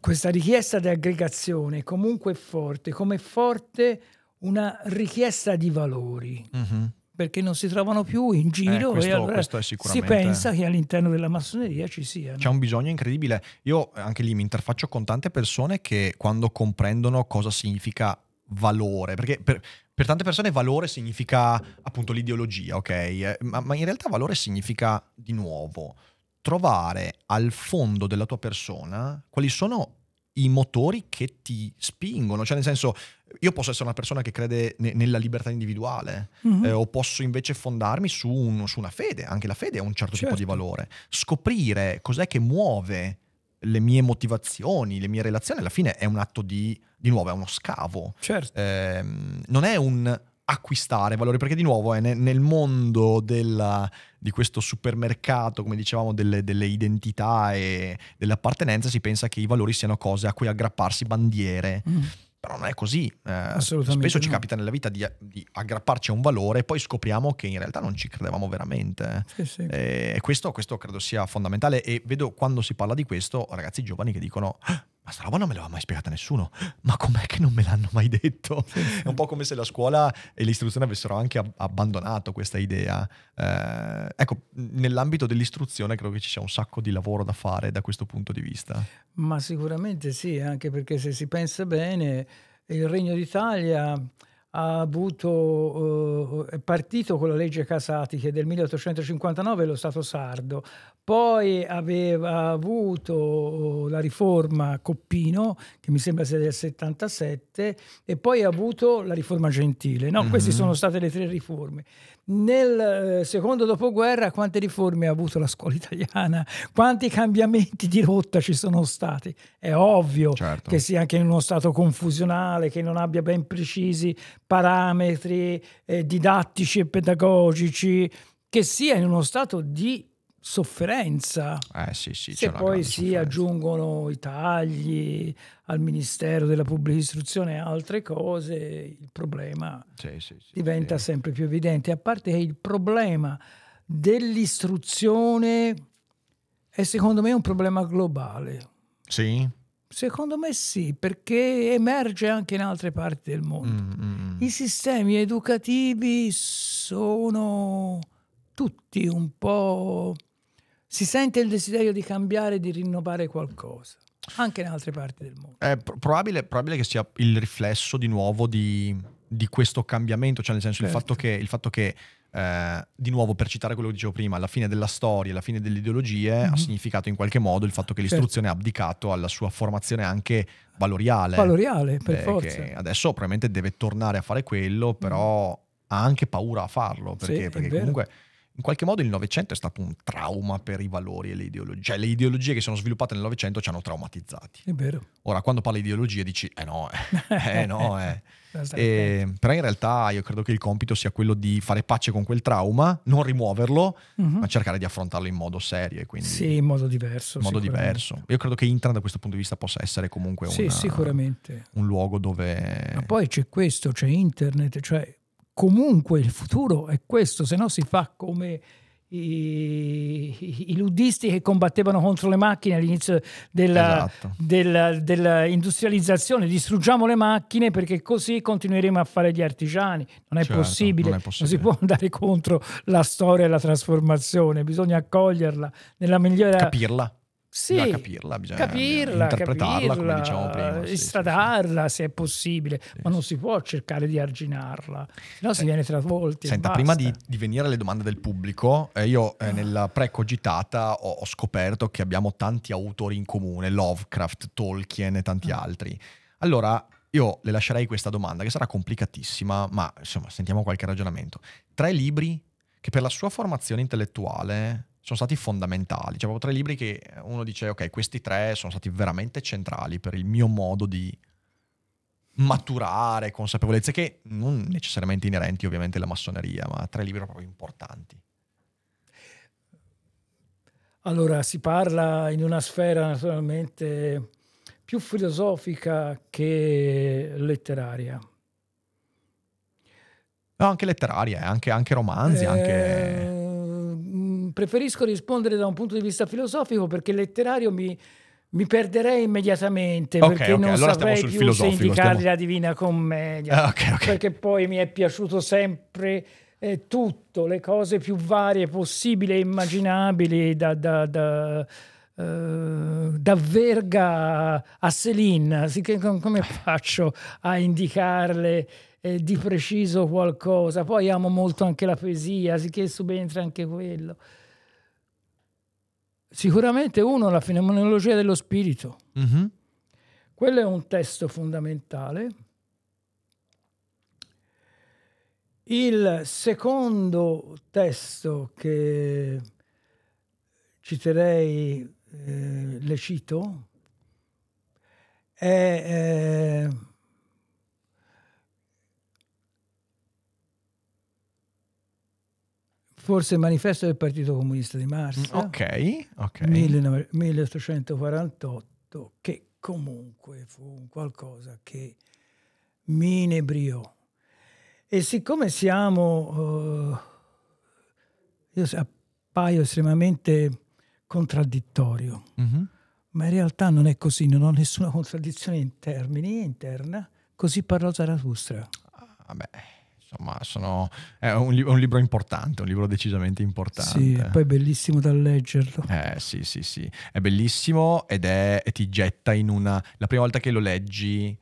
Questa richiesta di aggregazione comunque è forte, come è forte una richiesta di valori, Mhm. perché non si trovano più in giro Eh, questo- e allora si pensa che all'interno della massoneria ci siano. C'è un bisogno incredibile. Io anche lì mi interfaccio con tante persone che quando comprendono cosa significa valore, perché per, per tante persone valore significa appunto l'ideologia, ok? Eh, Ma, ma in realtà valore significa di nuovo trovare al fondo della tua persona quali sono i motori che ti spingono, cioè nel senso io posso essere una persona che crede ne- nella libertà individuale, Mhm. eh, o posso invece fondarmi su, un- su una fede, anche la fede ha un certo tipo di Certo. valore. Scoprire cos'è che muove le mie motivazioni, le mie relazioni, alla fine è un atto di, di nuovo, è uno scavo. Certo. Ehm, non è un acquistare valori, perché di nuovo è ne- nel mondo della- di questo supermercato, come dicevamo, delle, delle identità e delle appartenenze, si pensa che i valori siano cose a cui aggrapparsi bandiere. Mm. Però non è così. Eh, spesso ci no. capita nella vita di, di aggrapparci a un valore e poi scopriamo che in realtà non ci credevamo veramente. Sì, sì. Eh, E questo, questo credo sia fondamentale. E vedo quando si parla di questo ragazzi giovani che dicono: "Ah, Ma sta roba non me l'aveva mai spiegata nessuno. Ma com'è che non me l'hanno mai detto? È un po' come se la scuola e l'istruzione avessero anche ab- abbandonato questa idea. Eh, ecco, nell'ambito dell'istruzione credo che ci sia un sacco di lavoro da fare da questo punto di vista. Ma sicuramente sì, anche perché se si pensa bene, il Regno d'Italia ha avuto, eh, è partito con la legge Casati che è del 1859 lo Stato sardo, poi aveva avuto la riforma Coppino, che mi sembra sia del 77, e poi ha avuto la riforma Gentile. No, queste Mhm. sono state le tre riforme. Nel eh, secondo dopoguerra quante riforme ha avuto la scuola italiana? Quanti cambiamenti di rotta ci sono stati? È ovvio Certo. che sia anche in uno stato confusionale, che non abbia ben precisi parametri eh, didattici e pedagogici, che sia in uno stato di sofferenza. Eh sì, sì. Se poi si sofferenza. aggiungono i tagli al Ministero della Pubblica Istruzione e altre cose, il problema Sì, diventa sempre più evidente, a parte che il problema dell'istruzione è secondo me un problema globale. Sì? Secondo me sì, perché emerge anche in altre parti del mondo. Mm, mm, mm. I sistemi educativi sono tutti un po'... Si sente il desiderio di cambiare, di rinnovare qualcosa, anche in altre parti del mondo. È pro- probabile, probabile che sia il riflesso di nuovo di, di questo cambiamento, cioè nel senso il Certo. fatto che, il fatto che eh, di nuovo per citare quello che dicevo prima, alla fine della storia, alla fine delle ideologie ha Mhm. significato in qualche modo il fatto che Certo. l'istruzione ha abdicato alla sua formazione anche valoriale. Valoriale, per eh, forza. adesso probabilmente deve tornare a fare quello, però ha anche paura a farlo, Sì, perché, è perché vero. In qualche modo il Novecento è stato un trauma per i valori e le ideologie. Cioè le ideologie che sono sviluppate nel Novecento ci hanno traumatizzati. È vero. Ora, quando parli di ideologie dici, eh no, eh, eh no, eh. E- però in realtà io credo che il compito sia quello di fare pace con quel trauma, non rimuoverlo. Mhm. ma cercare di affrontarlo in modo serio e quindi Sì, in modo diverso. in modo diverso. Io credo che internet da questo punto di vista possa essere comunque Sì, una- sicuramente. un luogo dove... Ma poi c'è questo, c'è internet, cioè comunque il futuro è questo, se no si fa come i, i, luddisti che combattevano contro le macchine all'inizio della, Esatto. della- dell'industrializzazione. Distruggiamo le macchine perché così continueremo a fare gli artigiani. Non è, Certo, possibile, non è non si possibile. può andare contro la storia e la trasformazione, bisogna accoglierla nella migliore... Capirla. Sì, Bisogna capirla, bisogna capirla, interpretarla, come capirla, dicevamo prima, sì, sì, sì. se è possibile, ma non si può cercare di arginarla, sennò si viene travolti. Senta, prima di, di venire alle domande del pubblico, eh, io eh, nella pre-cogitata ho, ho scoperto che abbiamo tanti autori in comune, Lovecraft, Tolkien e tanti Ah. altri. Allora, io le lascerei questa domanda, che sarà complicatissima, ma insomma, sentiamo qualche ragionamento. Tre libri che per la sua formazione intellettuale sono stati fondamentali, cioè proprio tre libri che uno dice, ok, questi tre sono stati veramente centrali per il mio modo di maturare consapevolezze che non necessariamente inerenti ovviamente alla massoneria, ma tre libri proprio importanti. Allora, si parla in una sfera naturalmente più filosofica che letteraria. No, anche letterarie, anche, anche romanzi, anche... Eh, mh, preferisco rispondere da un punto di vista filosofico perché letterario mi, mi perderei immediatamente Ok, perché ok, non allora saprei più se indicargli stiamo- la Divina Commedia. Ah, ok, ok. Perché poi mi è piaciuto sempre eh, tutto, le cose più varie possibili e immaginabili, da, da- da, eh, da Verga a com- come faccio a indicarle eh, di preciso qualcosa? Poi amo molto anche la poesia, sicché subentra anche quello. Sicuramente uno, la fenomenologia dello spirito. Mhm. Quello è un testo fondamentale. Il secondo testo che citerei, eh, le cito, è eh, forse il manifesto del Partito Comunista di Marx. Ok, ok. 19- 1848, che comunque fu un qualcosa che mi inebriò. E siccome siamo, eh, io appaio estremamente contraddittorio, Mhm. ma in realtà non è così, non ho nessuna contraddizione in termini interna, così parlò Zarathustra. Vabbè, insomma, sono, è un, li- un libro importante, un libro decisamente importante. Sì, poi è bellissimo da leggerlo. Eh, sì, sì, sì. È bellissimo ed è, e ti getta in una... La prima volta che lo leggi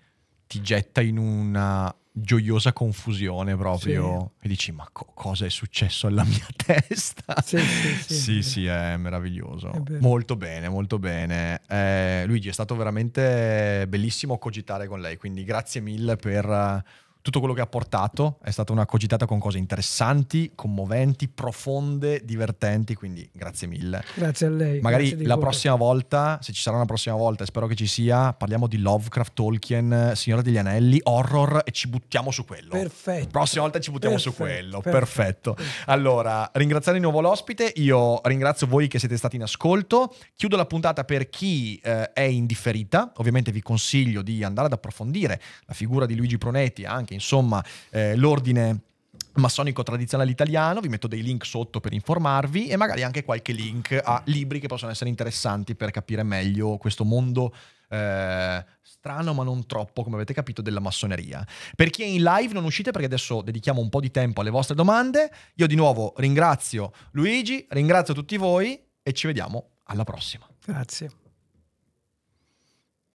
ti getta in una gioiosa confusione proprio. E dici, ma co- cosa è successo alla mia testa? Sì, sì, sì. Sì, sì, è meraviglioso. È molto bene, molto bene. Eh, Luigi, è stato veramente bellissimo cogitare con lei, quindi grazie mille per tutto quello che ha portato. È stata una cogitata con cose interessanti, commoventi, profonde, divertenti, quindi grazie mille. Grazie a lei. Magari la cuore. prossima volta, se ci sarà una prossima volta, spero che ci sia, parliamo di Lovecraft, Tolkien, Signore degli Anelli, horror e ci buttiamo su quello. Perfetto. Prossima volta ci buttiamo su Perfetto, quello. perfetto. Perfetto. Allora, ringraziare di nuovo l'ospite, io ringrazio voi che siete stati in ascolto. Chiudo la puntata per chi eh, è indifferita. Ovviamente vi consiglio di andare ad approfondire la figura di Luigi Pronetti, anche insomma eh, l'ordine massonico tradizionale italiano, vi metto dei link sotto per informarvi e magari anche qualche link a libri che possono essere interessanti per capire meglio questo mondo eh, strano ma non troppo, come avete capito, della massoneria. Per chi è in live non uscite perché adesso dedichiamo un po' di tempo alle vostre domande. Io di nuovo ringrazio Luigi, ringrazio tutti voi e ci vediamo alla prossima. Grazie.